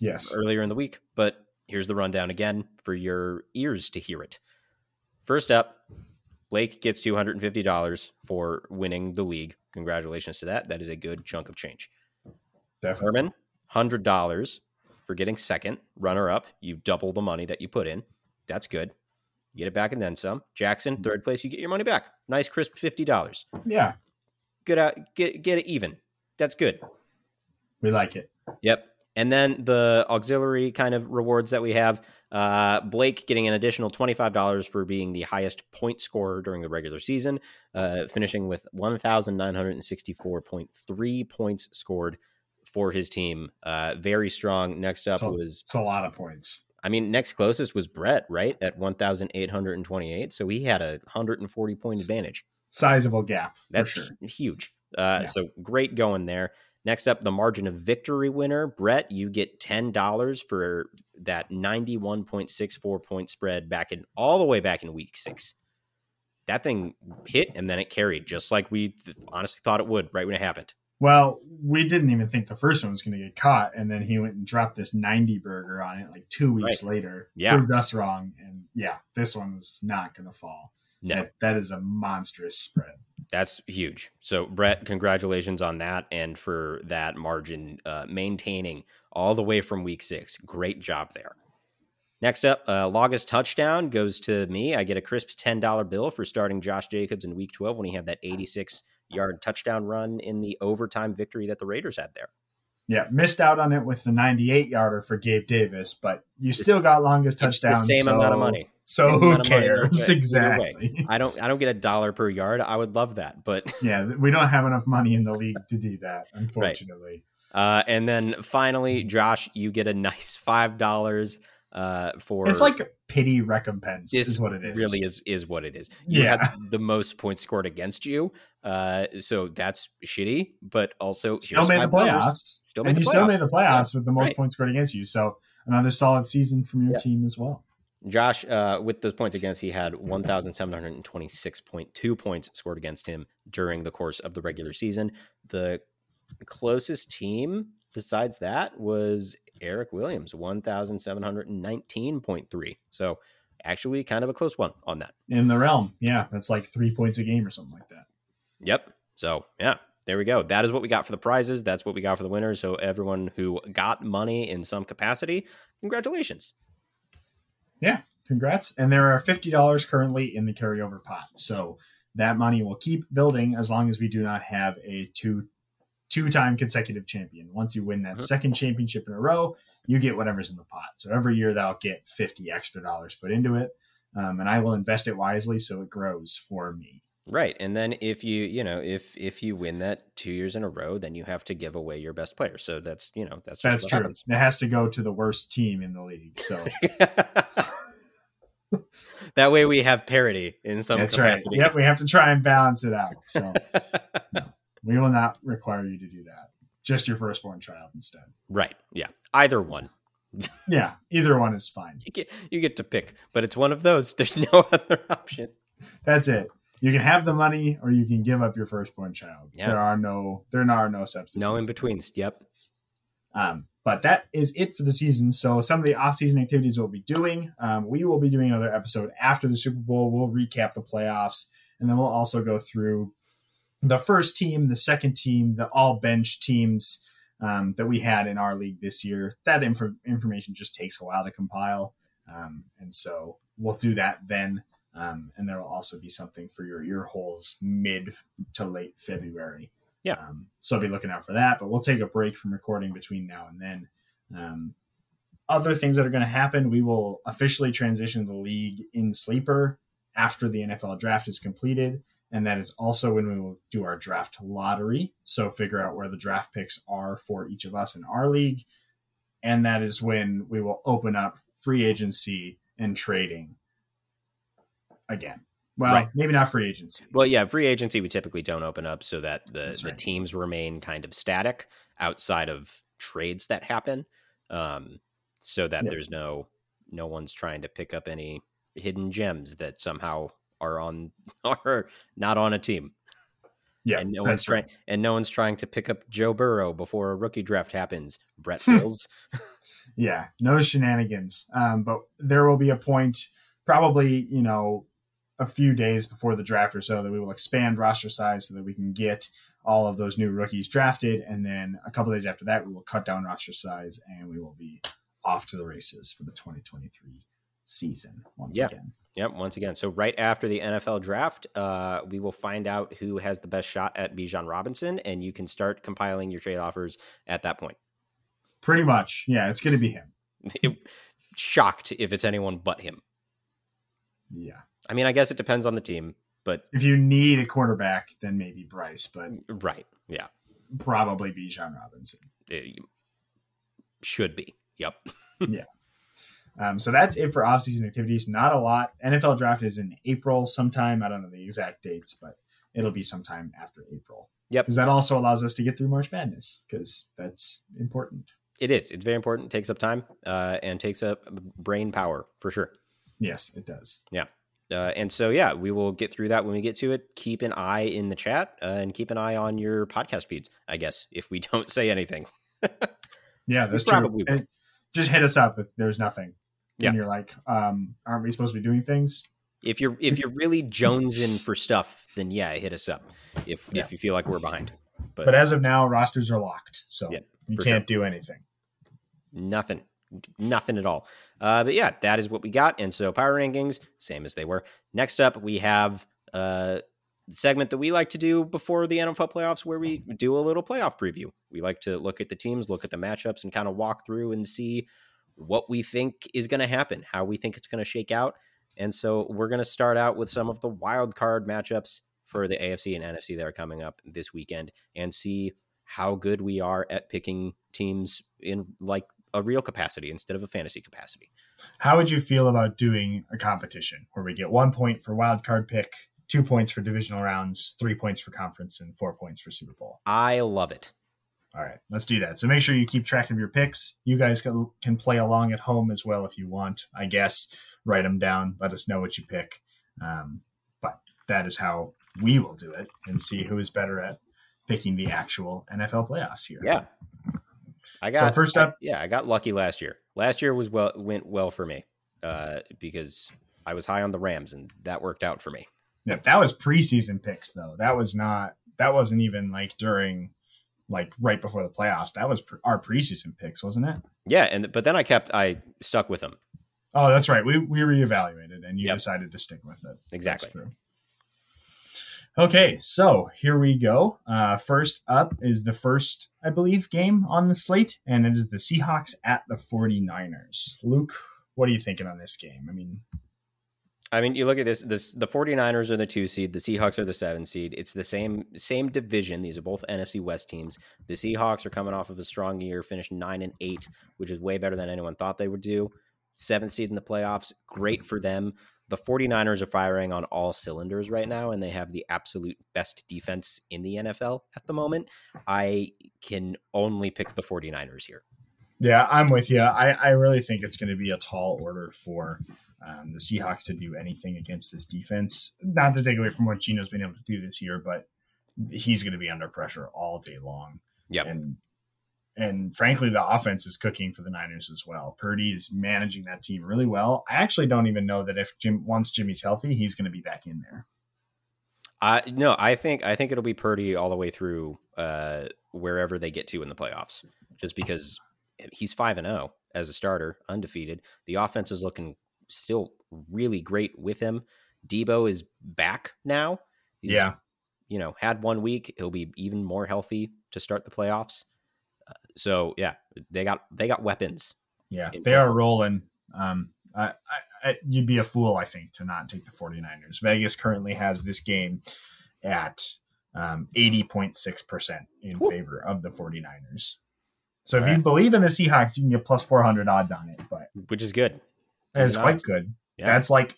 Yes. earlier in the week, but here's the rundown again for your ears to hear it. First up, Blake gets $250 for winning the league. Congratulations to that. That is a good chunk of change. Definitely. Herman, hundred dollars for getting second, runner up. You double the money that you put in. That's good. You get it back and then some. Jackson, third place, you get your money back. Nice crisp fifty dollars. Yeah, Good out. Get get it even. That's good. we like it. Yep. And then the auxiliary kind of rewards that we have. Uh, Blake getting an additional $25 for being the highest point scorer during the regular season, uh, finishing with 1,964.3 points scored for his team. Uh, very strong. Next up So- was, It's a lot of points. I mean, next closest was Brett, right? At 1,828. So he had a 140 point advantage. Sizable gap. That's sure. huge. Uh, Yeah. So great going there. Next up, the margin of victory winner. Brett, you get $10 for that 91.64 point spread back in all the way back in week six. That thing hit and then it carried just like we th- honestly thought it would right when it happened. Well, we didn't even think the first one was going to get caught, and then he went and dropped this 90 burger on it like two weeks later. Yeah. Proved us wrong. And yeah, this one's not going to fall. No, That, that is a monstrous spread. that's huge. So, Brett, congratulations on that and for that margin uh, maintaining all the way from week six. Great job there. Next up, uh, longest touchdown goes to me. I get a crisp $10 bill for starting Josh Jacobs in week 12 when he had that 86 yard touchdown run in the overtime victory that the Raiders had there. Yeah, missed out on it with the 98 yarder for Gabe Davis, but you still got longest touchdown. same so, amount of money. So who cares? exactly. I don't. I don't get a dollar per yard. I would love that, but yeah, we don't have enough money in the league to do that, unfortunately. Right. Uh, and then finally, Josh, you get a nice five dollars uh, for it's like pity recompense is what it is. Really is is what it is. You yeah. the most points scored against you, uh, so that's shitty. But also, still made the playoffs. Still made and the you playoffs. still made the playoffs Yeah. with the most Right. points scored against you. So another solid season from your Yeah. team as well. Josh, uh, with those points against, he had 1,726.2 points scored against him during the course of the regular season. The closest team besides that was Eric Williams, 1,719.3. So actually kind of a close one on that. In the realm, yeah, that's like three points a game or something like that. Yep. So yeah, there we go. That is what we got for the prizes. That's what we got for the winners. So everyone who got money in some capacity, congratulations. Yeah, congrats. And there are fifty dollars currently in the carryover pot. So that money will keep building as long as we do not have a two two time consecutive champion. Once you win that Mhm. second championship in a row, you get whatever's in the pot. So every year that'll get fifty extra dollars put into it. Um, and I will invest it wisely so it grows for me. Right. And then if you, you know, if if you win that two years in a row, then you have to give away your best player. So that's, you know, that's That's true. happens. It has to go to the worst team in the league. So that way we have parity in some that's right. capacity. Yep, we have to try and balance it out. So we will not require you to do that. Just your firstborn child instead. right. Yeah. Either one. Yeah, either one is fine. You get you get to pick, but it's one of those. There's no other option. That's it. You can have the money or you can give up your firstborn child. Yeah. There are no there are no substitutes. No in betweens. Yep. Um, but that is it for the season. So some of the off-season activities we'll be doing. Um, we will be doing another episode after the Super Bowl. We'll recap the playoffs, and then we'll also go through the first team, the second team, the all bench teams um, that we had in our league this year. That inf- information just takes a while to compile, um, and so we'll do that then. Um, and there will also be something for your ear holes mid to late February. Yeah. Um, so be looking out for that. But we'll take a break from recording between now and then. Um, other things that are going to happen, we will officially transition the league in sleeper after the NFL draft is completed. And that is also when we will do our draft lottery. So figure out where the draft picks are for each of us in our league. And that is when we will open up free agency and trading again. Well, Right. maybe not free agency. Well, yeah, free agency we typically don't open up so that the, That's the teams remain kind of static outside of trades that happen. Um, so that Yeah. there's no no one's trying to pick up any hidden gems that somehow are on are not on a team. Yeah, and no one's trying right. and no one's trying to pick up Joe Burrow before a rookie draft happens. Brett Bills. Yeah, no shenanigans. Um, but there will be a point, probably you know, a few days before the draft or so, that we will expand roster size so that we can get all of those new rookies drafted, and then a couple days after that, we will cut down roster size and we will be off to the races for the 2023 season once Yeah. again. Yep, once again. So right after the NFL draft, uh, we will find out who has the best shot at Bijan Robinson, and you can start compiling your trade offers at that point. Pretty much, yeah, it's going to be him. It- shocked if it's anyone but him. Yeah, I mean, I guess it depends on the team, but if you need a quarterback, then maybe Bryce, but right, yeah, probably Bijan Robinson. it should be. Yep. Yeah. Um, so that's it for offseason activities. Not a lot. NFL draft is in April sometime. I don't know the exact dates, but it'll be sometime after April. Yep. Because that also allows us to get through March Madness because that's important. It is. It's very important. Takes up time uh, and takes up brain power for sure. Yes, it does. Uh, and so, yeah, we will get through that when we get to it. Keep an eye in the chat uh, and keep an eye on your podcast feeds, I guess, if we don't say anything. Yeah, that's We true. probably just hit us up if there's nothing. Yeah. And you're like, um, aren't we supposed to be doing things? If you're if you're really jonesing for stuff, then yeah, hit us up. If Yeah. if you feel like we're behind, but, But as of now, rosters are locked. So Yeah, you can't do anything. nothing. Nothing at all. Uh, but yeah, that is what we got. And so power rankings, same as they were. Next up, we have uh, segment that we like to do before the NFL playoffs where we do a little playoff preview. We like to look at the teams, look at the matchups, and kind of walk through and see what we think is going to happen, how we think it's going to shake out. And so we're going to start out with some of the wild card matchups for the AFC and NFC that are coming up this weekend and see how good we are at picking teams in like a real capacity instead of a fantasy capacity. How would you feel about doing a competition where we get one point for wild card pick, two points for divisional rounds, three points for conference, and four points for Super Bowl? I love it. All right, let's do that. So make sure you keep track of your picks. You guys can, can play along at home as well if you want. I guess write them down. Let us know what you pick. Um, but that is how we will do it and see who is better at picking the actual NFL playoffs here. Yeah. I got so first up. I, yeah, I got lucky last year. Last year was well went well for me uh, because I was high on the Rams and that worked out for me. Yeah, that was preseason picks though. That was not. That wasn't even like during like right before the playoffs. That was pre- our preseason picks, wasn't it? Yeah, and but then I kept I stuck with them. Oh, that's right. We we reevaluated, and you yep. decided to stick with it. Exactly. Okay, so here we go. Uh, first up is the first, I believe, game on the slate, and it is the Seahawks at the 49ers. Luke, what are you thinking on this game? I mean, I mean, you look at this, this the 49ers are the two seed, the Seahawks are the seven seed. It's the same same division. These are both NFC West teams. The Seahawks are coming off of a strong year, finished nine and eight, which is way better than anyone thought they would do. Seventh seed in the playoffs, great for them. The 49ers are firing on all cylinders right now, and they have the absolute best defense in the NFL at the moment. I can only pick the 49ers here. Yeah, I'm with you. I, I really think it's going to be a tall order for um, the Seahawks to do anything against this defense. Not to take away from what Geno's been able to do this year, but he's going to be under pressure all day long. Yeah, and and frankly, the offense is cooking for the Niners as well. Purdy is managing that team really well. I actually don't even know that if Jim once Jimmy's healthy, he's going to be back in there. I no, I think I think it'll be Purdy all the way through uh, wherever they get to in the playoffs. Just because he's five and zero oh as a starter, undefeated. The offense is looking still really great with him. Deebo is back now. He's, yeah, you know, had one week. He'll be even more healthy to start the playoffs. So yeah, they got they got weapons. Yeah, they are rolling. Um, I, I, I, you'd be a fool, I think, to not take the 49ers. Vegas currently has this game at um, 80.6% in Woo. favor of the 49ers. So if you believe in the Seahawks, you can get plus 400 odds on it, but which is good. It's quite good. Yeah. That's like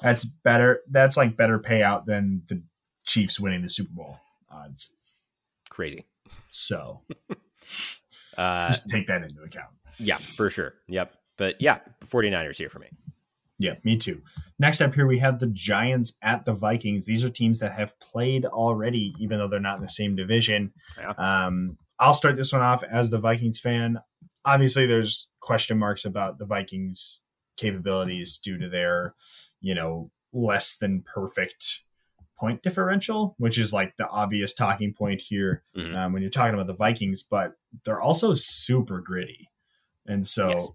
that's better. That's like better payout than the Chiefs winning the Super Bowl odds. Crazy. So uh, just take that into account. Yeah, for sure. Yep. But yeah, 49ers here for me. Yeah, me too. Next up here, we have the Giants at the Vikings. These are teams that have played already, even though they're not in the same division. Yeah. Um, I'll start this one off as the Vikings fan. Obviously, there's question marks about the Vikings' capabilities due to their, you know, less than perfect point differential, which is like the obvious talking point here mm-hmm. um, when you're talking about the Vikings. But they're also super gritty, and so yes.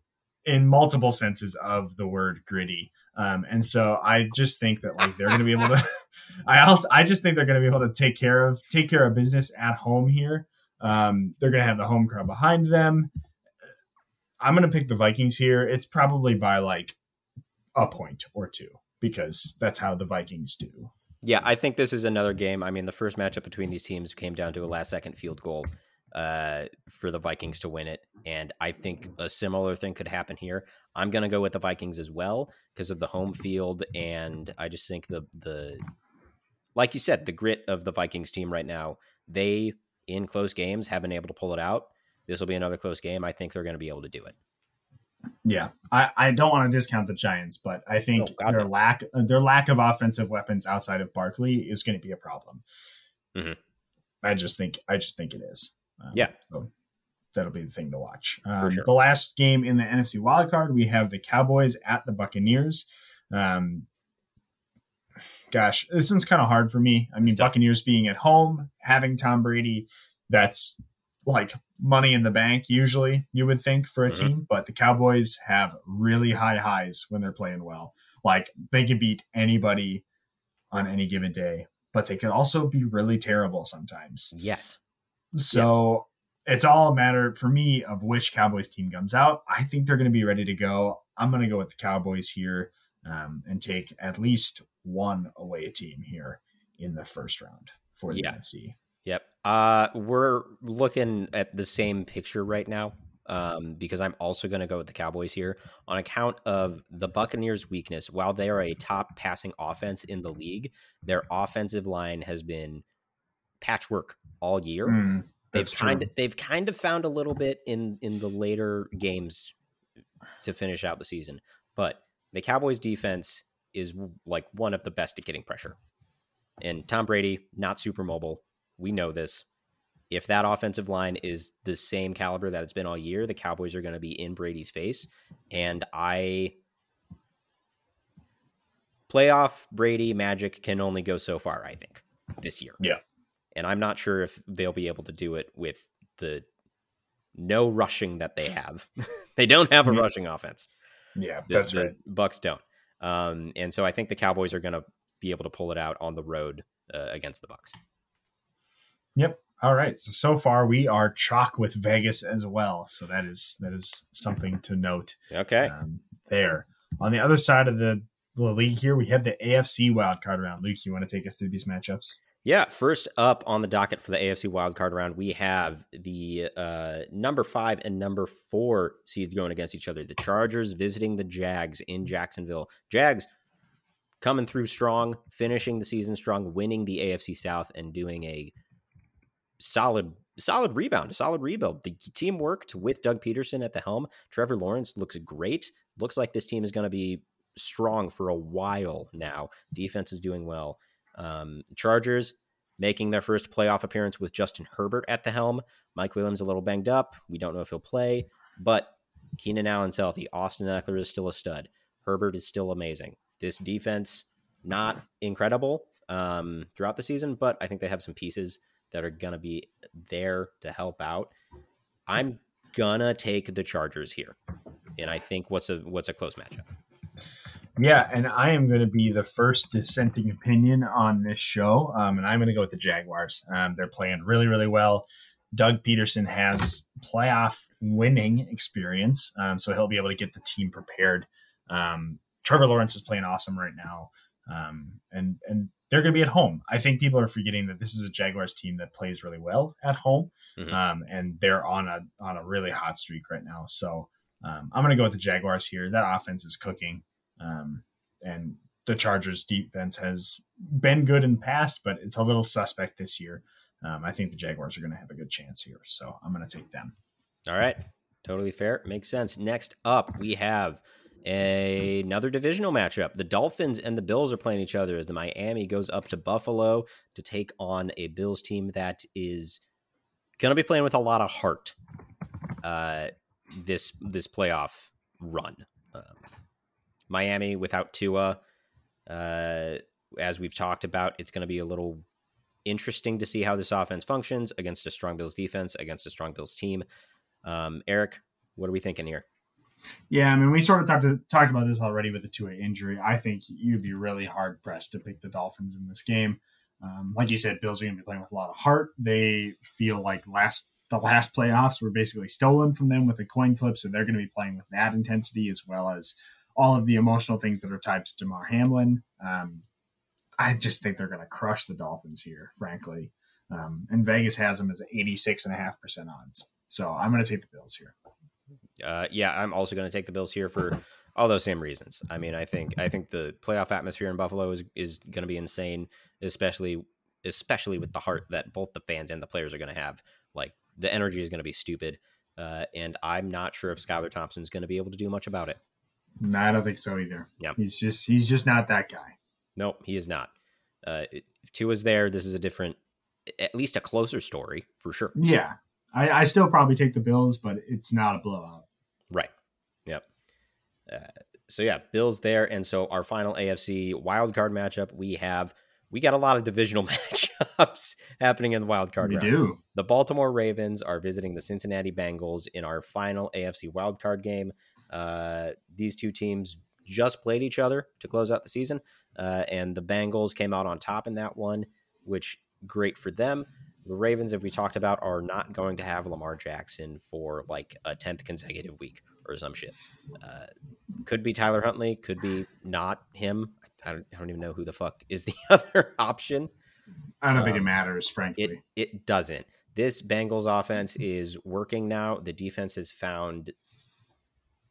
in multiple senses of the word gritty. Um, and so I just think that like they're going to be able to. I also I just think they're going to be able to take care of take care of business at home here. Um, they're going to have the home crowd behind them. I'm going to pick the Vikings here. It's probably by like a point or two because that's how the Vikings do. Yeah, I think this is another game. I mean, the first matchup between these teams came down to a last second field goal uh, for the Vikings to win it. And I think a similar thing could happen here. I'm going to go with the Vikings as well because of the home field. And I just think the, the, like you said, the grit of the Vikings team right now, they in close games have been able to pull it out. This will be another close game. I think they're going to be able to do it. Yeah, I, I don't want to discount the Giants, but I think oh, their lack their lack of offensive weapons outside of Barkley is going to be a problem. Mm-hmm. I just think I just think it is. Um, yeah, so that'll be the thing to watch. Um, sure. The last game in the NFC wildcard, we have the Cowboys at the Buccaneers. Um, gosh, this one's kind of hard for me. I mean, Buccaneers being at home, having Tom Brady, that's like money in the bank usually you would think for a Mhm. team, but the Cowboys have really high highs when they're playing well. Like they can beat anybody on any given day, but they can also be really terrible sometimes. Yes. So it's all a matter for me of which Cowboys team comes out. I think they're going to be ready to go. I'm going to go with the Cowboys here um, and take at least one away team here in the first round for the Yeah. NFC. Yep. Uh, we're looking at the same picture right now. Um, because I'm also going to go with the Cowboys here on account of the Buccaneers' weakness. While they are a top passing offense in the league, their offensive line has been patchwork all year. Mm, they've kind true. of they've kind of found a little bit in in the later games to finish out the season, but the Cowboys' defense is like one of the best at getting pressure. And Tom Brady, not super mobile. We know this. If that offensive line is the same caliber that it's been all year, the Cowboys are going to be in Brady's face. And I playoff Brady magic can only go so far, I think, this year. Yeah. And I'm not sure if they'll be able to do it with the no rushing that they have. they don't have a Yeah. rushing offense. Yeah, The, that's the right. Bucs don't. Um, and so I think the Cowboys are going to be able to pull it out on the road uh, against the Bucs. Yep. All right. So so far we are chalk with Vegas as well. So that is that is something to note. Okay. um, there. On the other side of the, the league here, we have the AFC wildcard round. Luke, you want to take us through these matchups? Yeah, first up on the docket for the AFC wildcard round, we have the uh, number five and number four seeds going against each other. The Chargers visiting the Jags in Jacksonville. Jags coming through strong, finishing the season strong, winning the AFC South, and doing a solid, solid rebound, a solid rebuild. The team worked with Doug Pederson at the helm. Trevor Lawrence looks great. Looks like this team is going to be strong for a while now. Defense is doing well. Um, Chargers making their first playoff appearance with Justin Herbert at the helm. Mike Williams a little banged up. We don't know if he'll play, but Keenan Allen's healthy. Austin Ekeler is still a stud. Herbert is still amazing. This defense not incredible um, throughout the season, but I think they have some pieces that are gonna be there to help out. I'm gonna take the Chargers here, and I think what's a what's a close matchup. Yeah, and I am going to be the first dissenting opinion on this show, um, and I'm going to go with the Jaguars. Um, they're playing really, really well. Doug Pederson has playoff winning experience, um, so he'll be able to get the team prepared. Um, Trevor Lawrence is playing awesome right now, um, and and they're going to be at home. I think people are forgetting that this is a Jaguars team that plays really well at home, Mhm. um, and they're on a on a really hot streak right now. So um, I'm going to go with the Jaguars here. That offense is cooking. Um, and the Chargers defense has been good in the past, but it's a little suspect this year. Um, I think the Jaguars are going to have a good chance here. So I'm going to take them. All right. Totally fair. Makes sense. Next up, we have a, another divisional matchup. The Dolphins and the Bills are playing each other as the Miami goes up to Buffalo to take on a Bills team that is going to be playing with a lot of heart uh, this this playoff run. Um, Miami without Tua, uh, as we've talked about, it's going to be a little interesting to see how this offense functions against a strong Bills defense, against a strong Bills team. Um, Eric, what are we thinking here? Yeah, I mean, we sort of talked to, talked about this already with the Tua injury. I think you'd be really hard pressed to pick the Dolphins in this game. Um, like you said, Bills are going to be playing with a lot of heart. They feel like last the last playoffs were basically stolen from them with a coin flip, so they're going to be playing with that intensity as well as all of the emotional things that are tied to Damar Hamlin. Um, I just think they're going to crush the Dolphins here, frankly. Um, and Vegas has them as 86.5% odds. So I'm going to take the Bills here. Uh, yeah, I'm also going to take the Bills here for all those same reasons. I mean, I think I think the playoff atmosphere in Buffalo is is going to be insane, especially especially with the heart that both the fans and the players are going to have. Like the energy is going to be stupid, uh, and I'm not sure if Skylar Thompson is going to be able to do much about it. No, I don't think so either. Yeah. he's just he's just not that guy. Nope, he is not. Uh, if Tua's there, this is a different, at least a closer story for sure. Yeah, I, I still probably take the Bills, but it's not a blowout. Uh, so yeah, Bills there, and so our final AFC wildcard matchup we have we got a lot of divisional matchups happening in the wild card. We round. do. The Baltimore Ravens are visiting the Cincinnati Bengals in our final AFC wildcard game. Uh, these two teams just played each other to close out the season, uh, and the Bengals came out on top in that one, which great for them. The Ravens, if we talked about, are not going to have Lamar Jackson for like a tenth consecutive week or some shit. Uh, could be Tyler Huntley, could be not him. I don't, I don't even know who the fuck is the other option. I don't think it Um, matters, frankly. It it doesn't. This Bengals offense is working now. The defense has found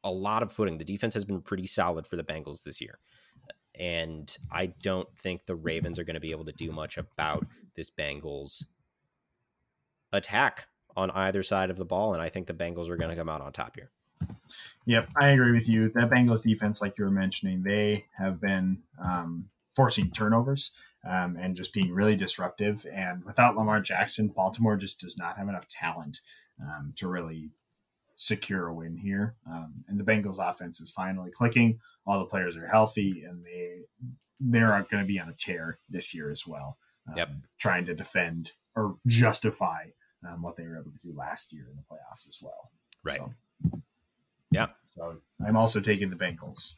a lot of footing. The defense has been pretty solid for the Bengals this year. And I don't think the Ravens are going to be able to do much about this Bengals attack on either side of the ball. And I think the Bengals are going to come out on top here. Yep, I agree with you. That Bengals defense, like you were mentioning, they have been um, forcing turnovers um, and just being really disruptive. And without Lamar Jackson, Baltimore just does not have enough talent um, to really secure a win here. Um, and the Bengals offense is finally clicking. All the players are healthy, and they they're going to be on a tear this year as well. Um, Yep. Trying to defend or justify um, what they were able to do last year in the playoffs as well. Right. So, Yeah. So I'm also taking the Bengals.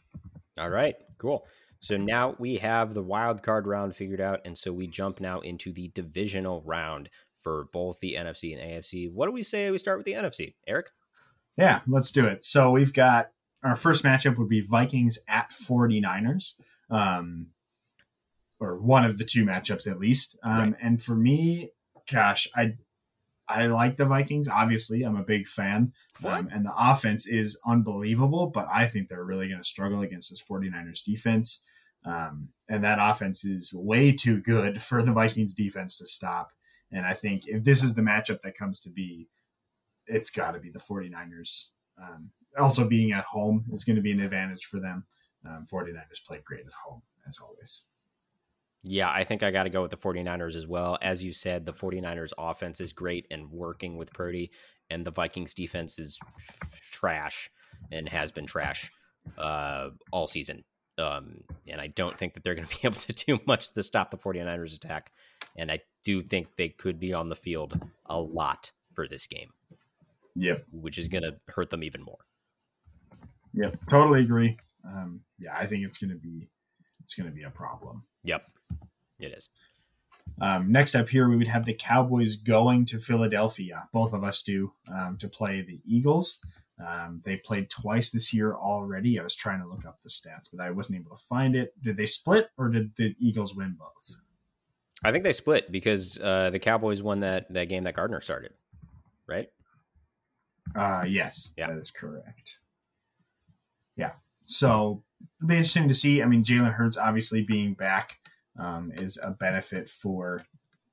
All right, cool. So now we have the wild card round figured out, and so we jump now into the divisional round for both the NFC and AFC. What do we say we start with the NFC, Eric? Yeah, let's do it. So we've got our first matchup would be Vikings at 49ers. Um, or one of the two matchups at least. Um, Right. and for me, gosh, I I like the Vikings. Obviously, I'm a big fan. Um, and the offense is unbelievable, but I think they're really going to struggle against this 49ers defense. Um, and that offense is way too good for the Vikings defense to stop. And I think if this is the matchup that comes to be, it's got to be the 49ers. Um, also, being at home is going to be an advantage for them. Um, 49ers play great at home, as always. Yeah, I think I got to go with the 49ers as well. As you said, the 49ers offense is great and working with Purdy, and the Vikings defense is trash and has been trash uh, all season. Um, and I don't think that they're going to be able to do much to stop the 49ers attack. And I do think they could be on the field a lot for this game, Yep. which is going to hurt them even more. Yep. Totally agree. Um, yeah, I think it's going to be it's going to be a problem. Yep, it is. Um, next up here, we would have the Cowboys going to Philadelphia. Both of us do um, to play the Eagles. Um, they played twice this year already. I was trying to look up the stats, but I wasn't able to find it. Did they split or did the Eagles win both? I think they split because uh, the Cowboys won that, that game that Gardner started, right? Uh, yes, Yeah. that is correct. Yeah. So it'll be interesting to see. I mean, Jalen Hurts obviously being back um, is a benefit for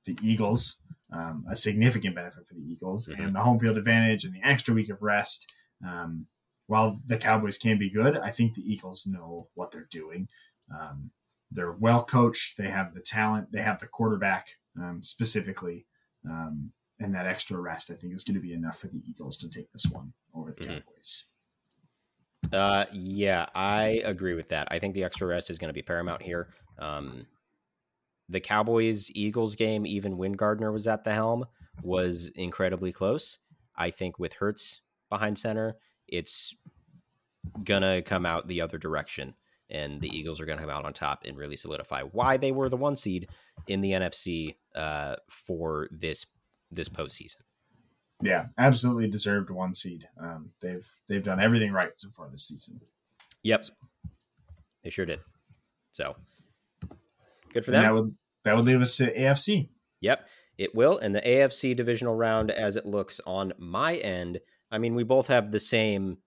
the Eagles, um, a significant benefit for the Eagles, Mhm. and the home field advantage and the extra week of rest. Um, while the Cowboys can be good, I think the Eagles know what they're doing. Um, they're well coached. They have the talent. They have the quarterback um, specifically. Um, and that extra rest, I think, is going to be enough for the Eagles to take this one over the Mhm. Cowboys. Uh, yeah, I agree with that. I think the extra rest is going to be paramount here. Um, the Cowboys Eagles game, even when Gardner was at the helm, was incredibly close. I think with Hurts behind center, it's gonna come out the other direction, and the Eagles are gonna come out on top and really solidify why they were the one seed in the NFC uh, for this this postseason. Yeah, absolutely deserved one seed. Um, they've they've done everything right so far this season. Yep, they sure did. So good for And them. that would that would leave us to AFC. Yep, it will. And the AFC divisional round, as it looks on my end, I mean, we both have the same.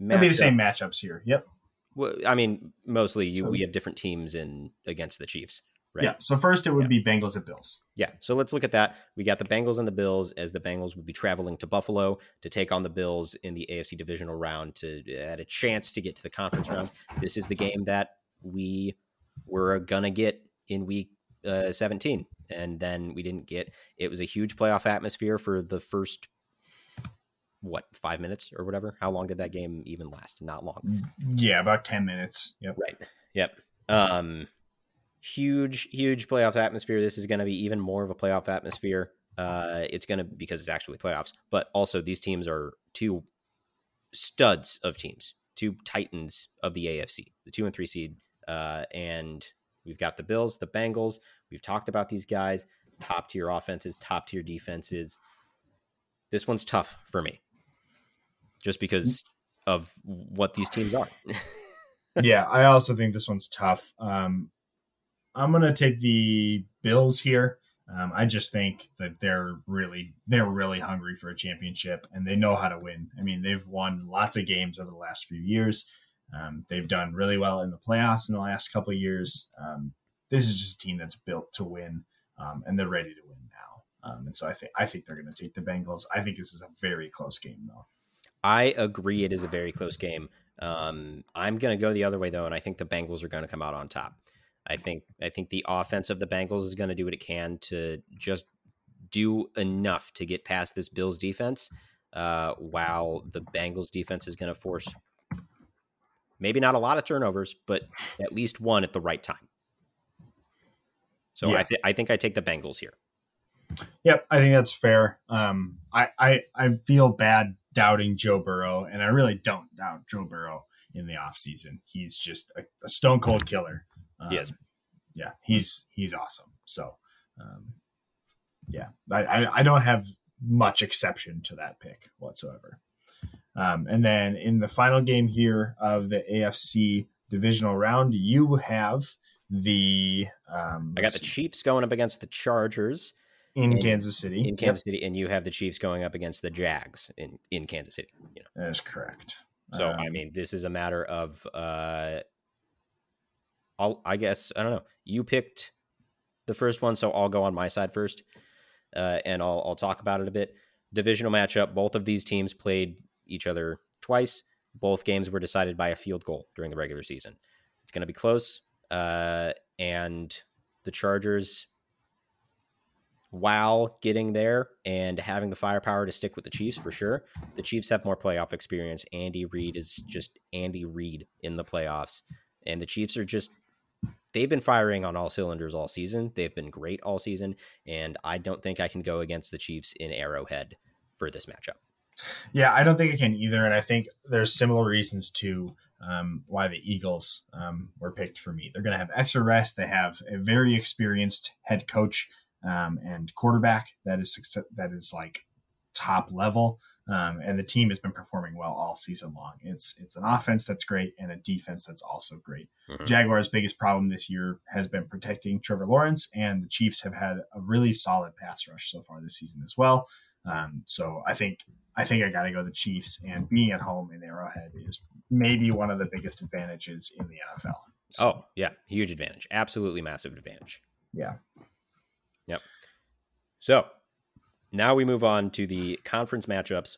It'll be the same matchups here. Yep. Well, I mean, mostly you. So- we have different teams in against the Chiefs, right? Yeah. So first it would Yeah. be Bengals at Bills. Yeah. So let's look at that. We got the Bengals and the Bills, as the Bengals would be traveling to Buffalo to take on the Bills in the AFC divisional round to add a chance to get to the conference round. This is the game that we were gonna get in week uh, 17, and then we didn't get. It was a huge playoff atmosphere for the first what five minutes or whatever. How long did that game even last? Not long. Yeah, about ten minutes. Yep. Right. Yep. Um, huge, huge playoff atmosphere. This is going to be even more of a playoff atmosphere. Uh, it's going to because it's actually playoffs, but also these teams are two studs of teams, two titans of the AFC, the two and three seed, uh, and we've got the Bills, the Bengals. We've talked about these guys, top tier offenses, top tier defenses. This one's tough for me, just because of what these teams are. yeah, I also think this one's tough. Um, I'm gonna take the Bills here. Um, I just think that they're really they're really hungry for a championship and they know how to win. I mean, they've won lots of games over the last few years. Um, they've done really well in the playoffs in the last couple years. Um, this is just a team that's built to win, um, and they're ready to win now. Um, and so I think I think they're going to take the Bengals. I think this is a very close game, though. I agree. It is a very close game. Um, I'm going to go the other way though, and I think the Bengals are going to come out on top. I think I think the offense of the Bengals is going to do what it can to just do enough to get past this Bills defense, uh, while the Bengals defense is going to force maybe not a lot of turnovers, but at least one at the right time. So yeah. I, th- I think I take the Bengals here. Yep, I think that's fair. Um, I, I I feel bad doubting Joe Burrow, and I really don't doubt Joe Burrow in the offseason. He's just a, a stone cold killer. Um, yes. Yeah, he's he's awesome. So, um, yeah, I, I, I don't have much exception to that pick whatsoever. Um, and then in the final game here of the AFC divisional round, you have the. Um, I got the see. Chiefs going up against the Chargers in, in Kansas City. In Kansas yep. City, and you have the Chiefs going up against the Jags in in Kansas City. You know. That is correct. So um, I mean, this is a matter of uh, I'll, I guess I don't know. You picked the first one, so I'll go on my side first, uh, and I'll I'll talk about it a bit. Divisional matchup. Both of these teams played each other twice. Both games were decided by a field goal during the regular season. It's going to be close, uh, and the Chargers, while getting there and having the firepower to stick with the Chiefs for sure, the Chiefs have more playoff experience. Andy Reid is just Andy Reid in the playoffs, and the Chiefs are just they've been firing on all cylinders all season. They've been great all season, and I don't think I can go against the Chiefs in Arrowhead for this matchup. Yeah, I don't think I can either, and I think there's similar reasons to um, why the Eagles um, were picked for me. They're going to have extra rest. They have a very experienced head coach um, and quarterback that is that is like top level. Um, and the team has been performing well all season long. It's it's an offense that's great and a defense that's also great. Mm-hmm. Jaguars' biggest problem this year has been protecting Trevor Lawrence, and the Chiefs have had a really solid pass rush so far this season as well. Um, so I think I think I got to go the Chiefs, and being at home in Arrowhead is maybe one of the biggest advantages in the NFL. So, oh yeah, huge advantage, absolutely massive advantage. Yeah. Yep. So now we move on to the conference matchups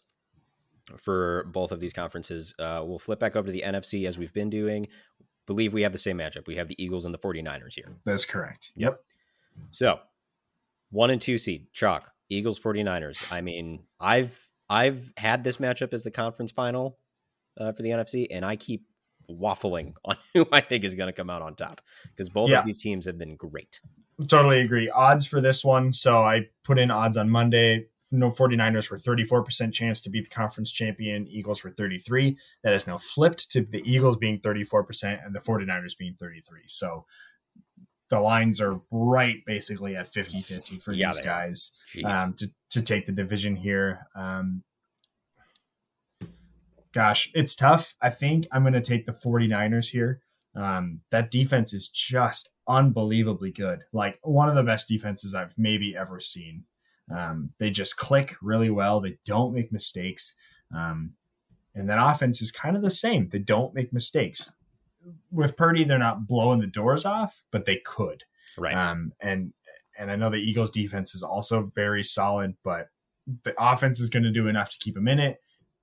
for both of these conferences. Uh, we'll flip back over to the NFC as we've been doing. Believe we have the same matchup. We have the Eagles and the 49ers here. That's correct. Yep. So, one and two seed, chalk, Eagles 49ers. I mean, I've I've had this matchup as the conference final uh, for the NFC, and I keep waffling on who I think is going to come out on top because both yeah. of these teams have been great. Totally agree. Odds for this one. So I put in odds on Monday. No 49ers were 34% chance to beat the conference champion. Eagles were 33. That is now flipped to the Eagles being 34% and the 49ers being 33. So the lines are right basically at 50 50 for yeah, these guys um, to, to take the division here. Um, gosh, it's tough. I think I'm going to take the 49ers here. Um, that defense is just unbelievably good. Like one of the best defenses I've maybe ever seen. Um, they just click really well. They don't make mistakes. Um, and that offense is kind of the same. They don't make mistakes. With Purdy, they're not blowing the doors off, but they could. Right. Um, and and I know the Eagles defense is also very solid, but the offense is going to do enough to keep them in it,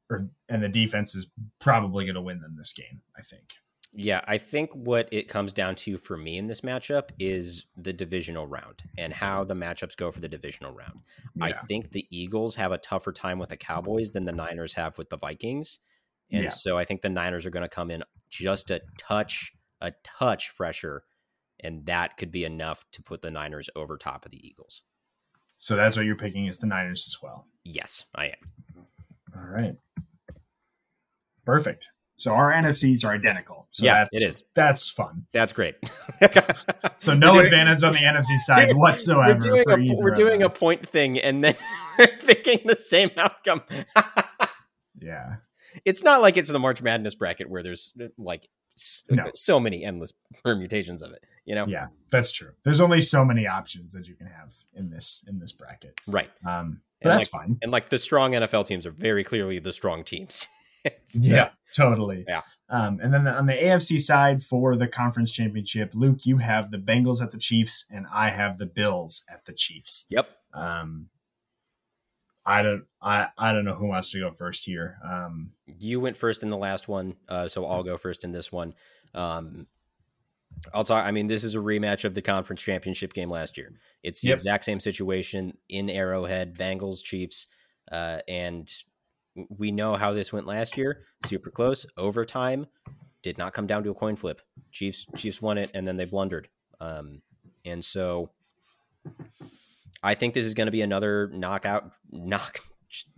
or and the defense is probably going to win them this game. I think. Yeah, I think what it comes down to for me in this matchup is the divisional round and how the matchups go for the divisional round. Yeah. I think the Eagles have a tougher time with the Cowboys than the Niners have with the Vikings. And yeah. so I think the Niners are going to come in just a touch, a touch fresher and that could be enough to put the Niners over top of the Eagles. So that's what you're picking is the Niners as well. Yes, I am. All right. Perfect. So our NFCs are identical. So Yeah, that's, it is. That's fun. That's great. So no We're doing- advantage on the NFC side whatsoever. We're doing, for a, we're doing a point thing, and then picking the same outcome. Yeah. it's not like it's the March Madness bracket where there's like s- No. so many endless permutations of it. You know, Yeah, that's true. There's only so many options that you can have in this in this bracket. right? Um, but And that's fine. And like the strong NFL teams are very clearly the strong teams. It's- Yeah, totally. Yeah. Um, and then on the AFC side for the conference championship, Luke, you have the Bengals at the Chiefs, and I have the Bills at the Chiefs. Yep. Um, I don't, I, I don't know who wants to go first here. Um, You went first in the last one, uh, so I'll go first in this one. Um, I'll talk. I mean, this is a rematch of the conference championship game last year. It's the Yep. exact same situation in Arrowhead, Bengals, Chiefs, uh, and we know how this went last year. Super close, overtime. Did not come down to a coin flip. Chiefs Chiefs won it, and then they blundered. Um, and so, I think this is going to be another knockout, knock,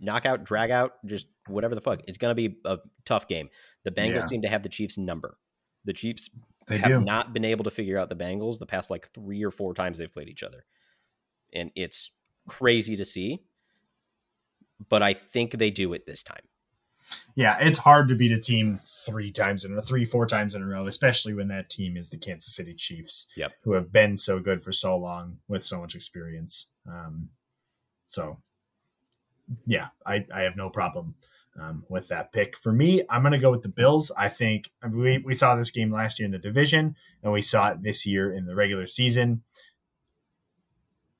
knockout, drag out, just whatever the fuck. It's going to be a tough game. The Bengals Yeah. seem to have the Chiefs number. The Chiefs they have do. not been able to figure out the Bengals the past like three or four times they've played each other. And it's crazy to see. But I think they do it this time. yeah, it's hard to beat a team three times in a three, four times in a row, especially when that team is the Kansas City Chiefs, Yep. who have been so good for so long with so much experience. Um, so, yeah, I, I have no problem um, with that pick. For me, I'm going to go with the Bills. I think we, we saw this game last year in the division, and we saw it this year in the regular season.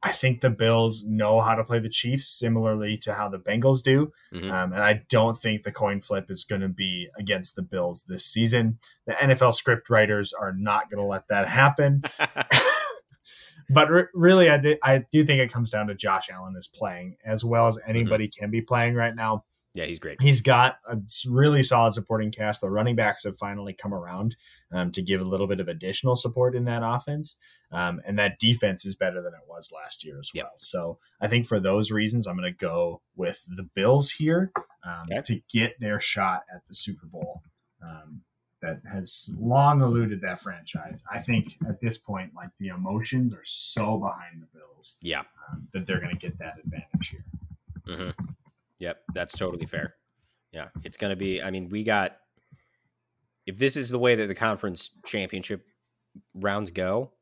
I think the Bills know how to play the Chiefs similarly to how the Bengals do. Mhm. Um, and I don't think the coin flip is going to be against the Bills this season. The NFL script writers are not going to let that happen. but re- really, I, di- I do think it comes down to Josh Allen is playing as well as anybody can be playing right now. Yeah, he's great. He's got a really solid supporting cast. The running backs have finally come around um, to give a little bit of additional support in that offense. Um, and that defense is better than it was last year as Yep. well. So I think for those reasons, I'm going to go with the Bills here um, Okay. to get their shot at the Super Bowl. Um, that has long eluded that franchise. I think at this point, like the emotions are so behind the Bills Yeah. um, that they're going to get that advantage here. hmm Yep, that's totally fair. Yeah, it's going to be. I mean, we got. If this is the way that the conference championship rounds go,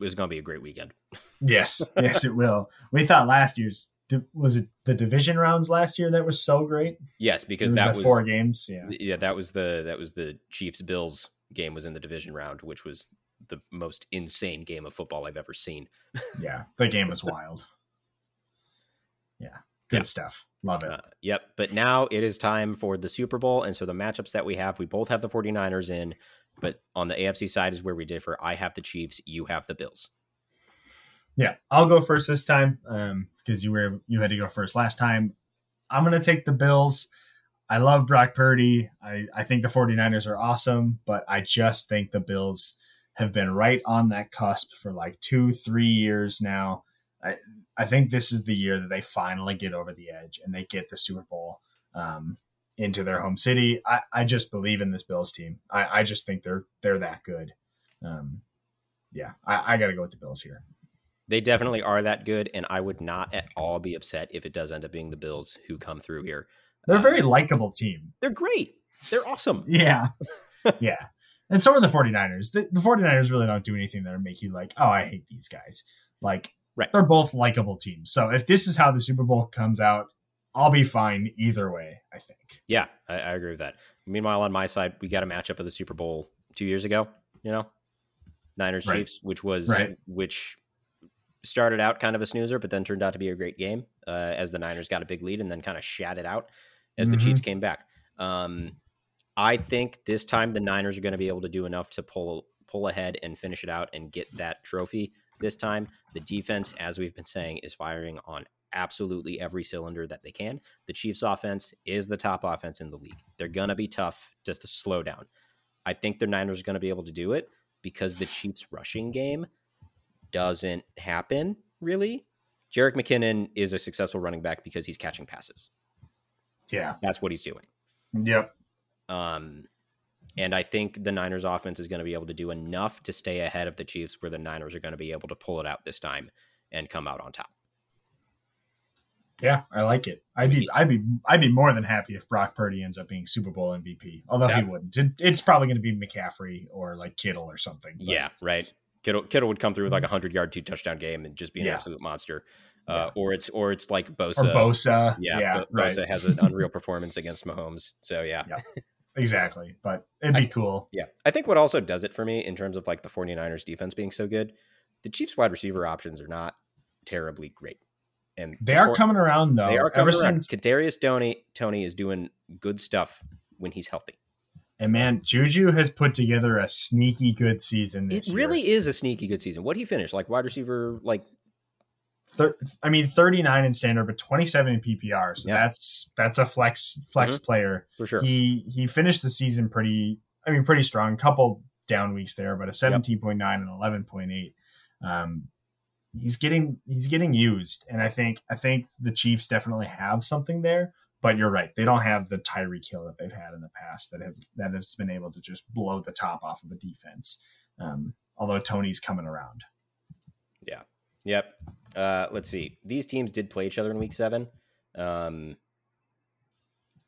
it's going to be a great weekend. Yes, yes, it will. We thought last year's was it the division rounds last year that was so great Yes, because that that was four games. Yeah, yeah, that was the that was the Chiefs Bills game was in the division round, which was the most insane game of football I've ever seen. yeah, the game was wild. Yeah, good Yeah. stuff. Love it. Uh, yep. But now it is time for the Super Bowl. And so the matchups that we have, we both have the 49ers in, but on the AFC side is where we differ. I have the Chiefs, you have the Bills. Yeah, I'll go first this time um, because you were you had to go first last time. I'm gonna take the Bills. I love Brock Purdy. I, I think the 49ers are awesome, but I just think the Bills have been right on that cusp for like two, three years now. I I think this is the year that they finally get over the edge and they get the Super Bowl um, into their home city. I, I just believe in this Bills team. I, I just think they're they're that good. Um, yeah, I, I got to go with the Bills here. They definitely are that good. And I would not at all be upset if it does end up being the Bills who come through here. They're a very likable team. They're great. They're awesome. Yeah. yeah. And so are the 49ers. The, the 49ers really don't do anything that make you like, oh, I hate these guys. Like, Right. they're both likable teams. So if this is how the Super Bowl comes out, I'll be fine either way, I think. Yeah, I, I agree with that. Meanwhile, on my side, we got a matchup of the Super Bowl two years ago, you know, Niners Right. Chiefs, which was Right. which started out kind of a snoozer, but then turned out to be a great game uh, as the Niners got a big lead and then kind of shat it out as the Mhm. Chiefs came back. Um, I think this time the Niners are going to be able to do enough to pull pull ahead and finish it out and get that trophy this time. The defense, as we've been saying, is firing on absolutely every cylinder that they can. The Chiefs offense is the top offense in the league. They're going to be tough to, to slow down. I think the Niners are going to be able to do it because the Chiefs' rushing game doesn't happen really. Jerick McKinnon is a successful running back because he's catching passes. Yeah. That's what he's doing. Yep. Um, and I think the Niners offense is going to be able to do enough to stay ahead of the Chiefs where the Niners are going to be able to pull it out this time and come out on top. Yeah, I like it. I'd be, I'd be, I'd be more than happy if Brock Purdy ends up being Super Bowl MVP. Although Yeah. he wouldn't. It, it's probably going to be McCaffrey or like Kittle or something. but- Yeah, right. Kittle Kittle would come through with like a hundred yard, two touchdown game and just be an Yeah. absolute monster. Uh, Yeah. Or it's or it's like Or Bosa. Bosa. Yeah, Yeah. Bo- right. Bosa has an unreal performance against Mahomes. So yeah. Exactly. But it'd be cool. Yeah. I think what also does it for me in terms of like the 49ers defense being so good, the Chiefs wide receiver options are not terribly great. And They the are coming around though. They are Ever coming around. since Kadarius Toney Toney is doing good stuff when he's healthy. and man, Juju has put together a sneaky good season It year. really is a sneaky good season. What he finished like wide receiver like Thir- I mean, 39 in standard, but 27 in PPR. So Yeah. that's that's a flex flex player. for sure. He he finished the season pretty. I mean, pretty strong. Couple down weeks there, but a 17.9 and 11.8. Um, he's getting he's getting used, and I think I think the Chiefs definitely have something there. But you're right; they don't have the Tyreek Hill that they've had in the past that have that has been able to just blow the top off of a defense. Um, although Toney's coming around. Yeah. Yep. Uh, let's see. These teams did play each other in week seven. Um,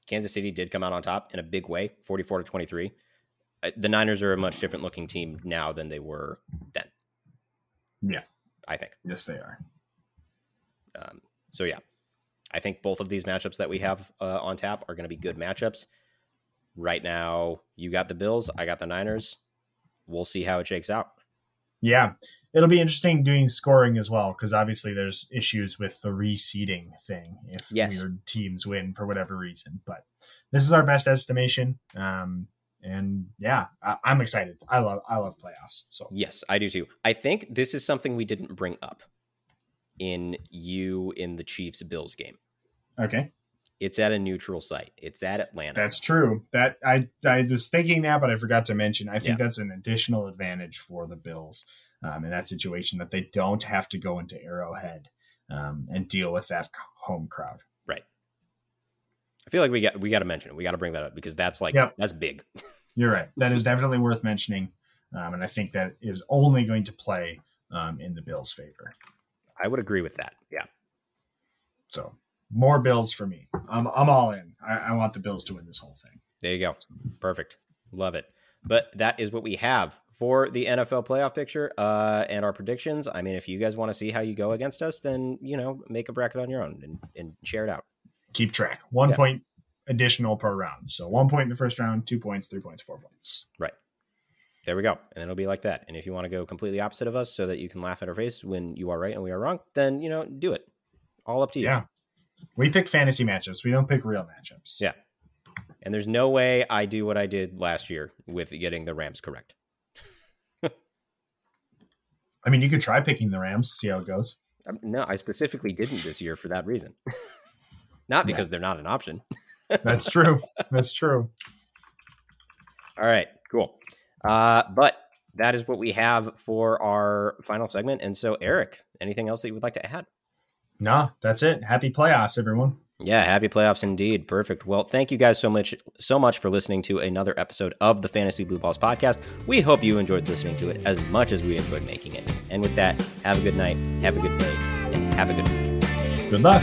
Kansas City did come out on top in a big way, 44 to 23. Uh, The Niners are a much different looking team now than they were then. Yeah. I think. Yes, they are. Um, so, yeah, I think both of these matchups that we have uh, on tap are going to be good matchups. Right now, you got the Bills, I got the Niners. We'll see how it shakes out. Yeah, it'll be interesting doing scoring as well because obviously there's issues with the reseeding thing if Yes. weird teams win for whatever reason. But this is our best estimation, um, and yeah, I, I'm excited. I love I love playoffs. So Yes, I do too. I think this is something we didn't bring up in you in the Chiefs Bills game. okay, It's at a neutral site. It's at Atlanta. that's true. That I I was thinking that, but I forgot to mention. I think Yeah. that's an additional advantage for the Bills um, in that situation that they don't have to go into Arrowhead um, and deal with that home crowd. Right. I feel like we got we got to mention it. We got to bring that up because that's like Yep. that's big. You're right. That is definitely worth mentioning. Um, and I think that is only going to play um, in the Bills' favor. I would agree with that. Yeah. So more Bills for me. I'm, I'm all in. I, I want the Bills to win this whole thing. There you go. Perfect. Love it. But that is what we have for the NFL playoff picture uh, and our predictions. I mean, if you guys want to see how you go against us, then you know make a bracket on your own and, and share it out. Keep track. One Yeah. point additional per round. So one point in the first round, two points, three points, four points. Right. There we go. And it'll be like that. And if you want to go completely opposite of us so that you can laugh at our face when you are right and we are wrong, then, you know, do it. All up to you. Yeah. We pick fantasy matchups. We don't pick real matchups. Yeah. And there's no way I do what I did last year with getting the Rams correct. I mean, you could try picking the Rams, see how it goes. Um, No, I specifically didn't this year for that reason. not because they're not an option. That's true. That's true. All right, cool. Uh, but that is what we have for our final segment. And so, Eric, anything else that you would like to add? No, that's it. Happy playoffs, everyone. Yeah, happy playoffs indeed. Perfect. Well, thank you guys so much so much for listening to another episode of the Fantasy Blue Balls podcast. We hope you enjoyed listening to it as much as we enjoyed making it. And with that, have a good night, have a good day, and have a good week. Good luck.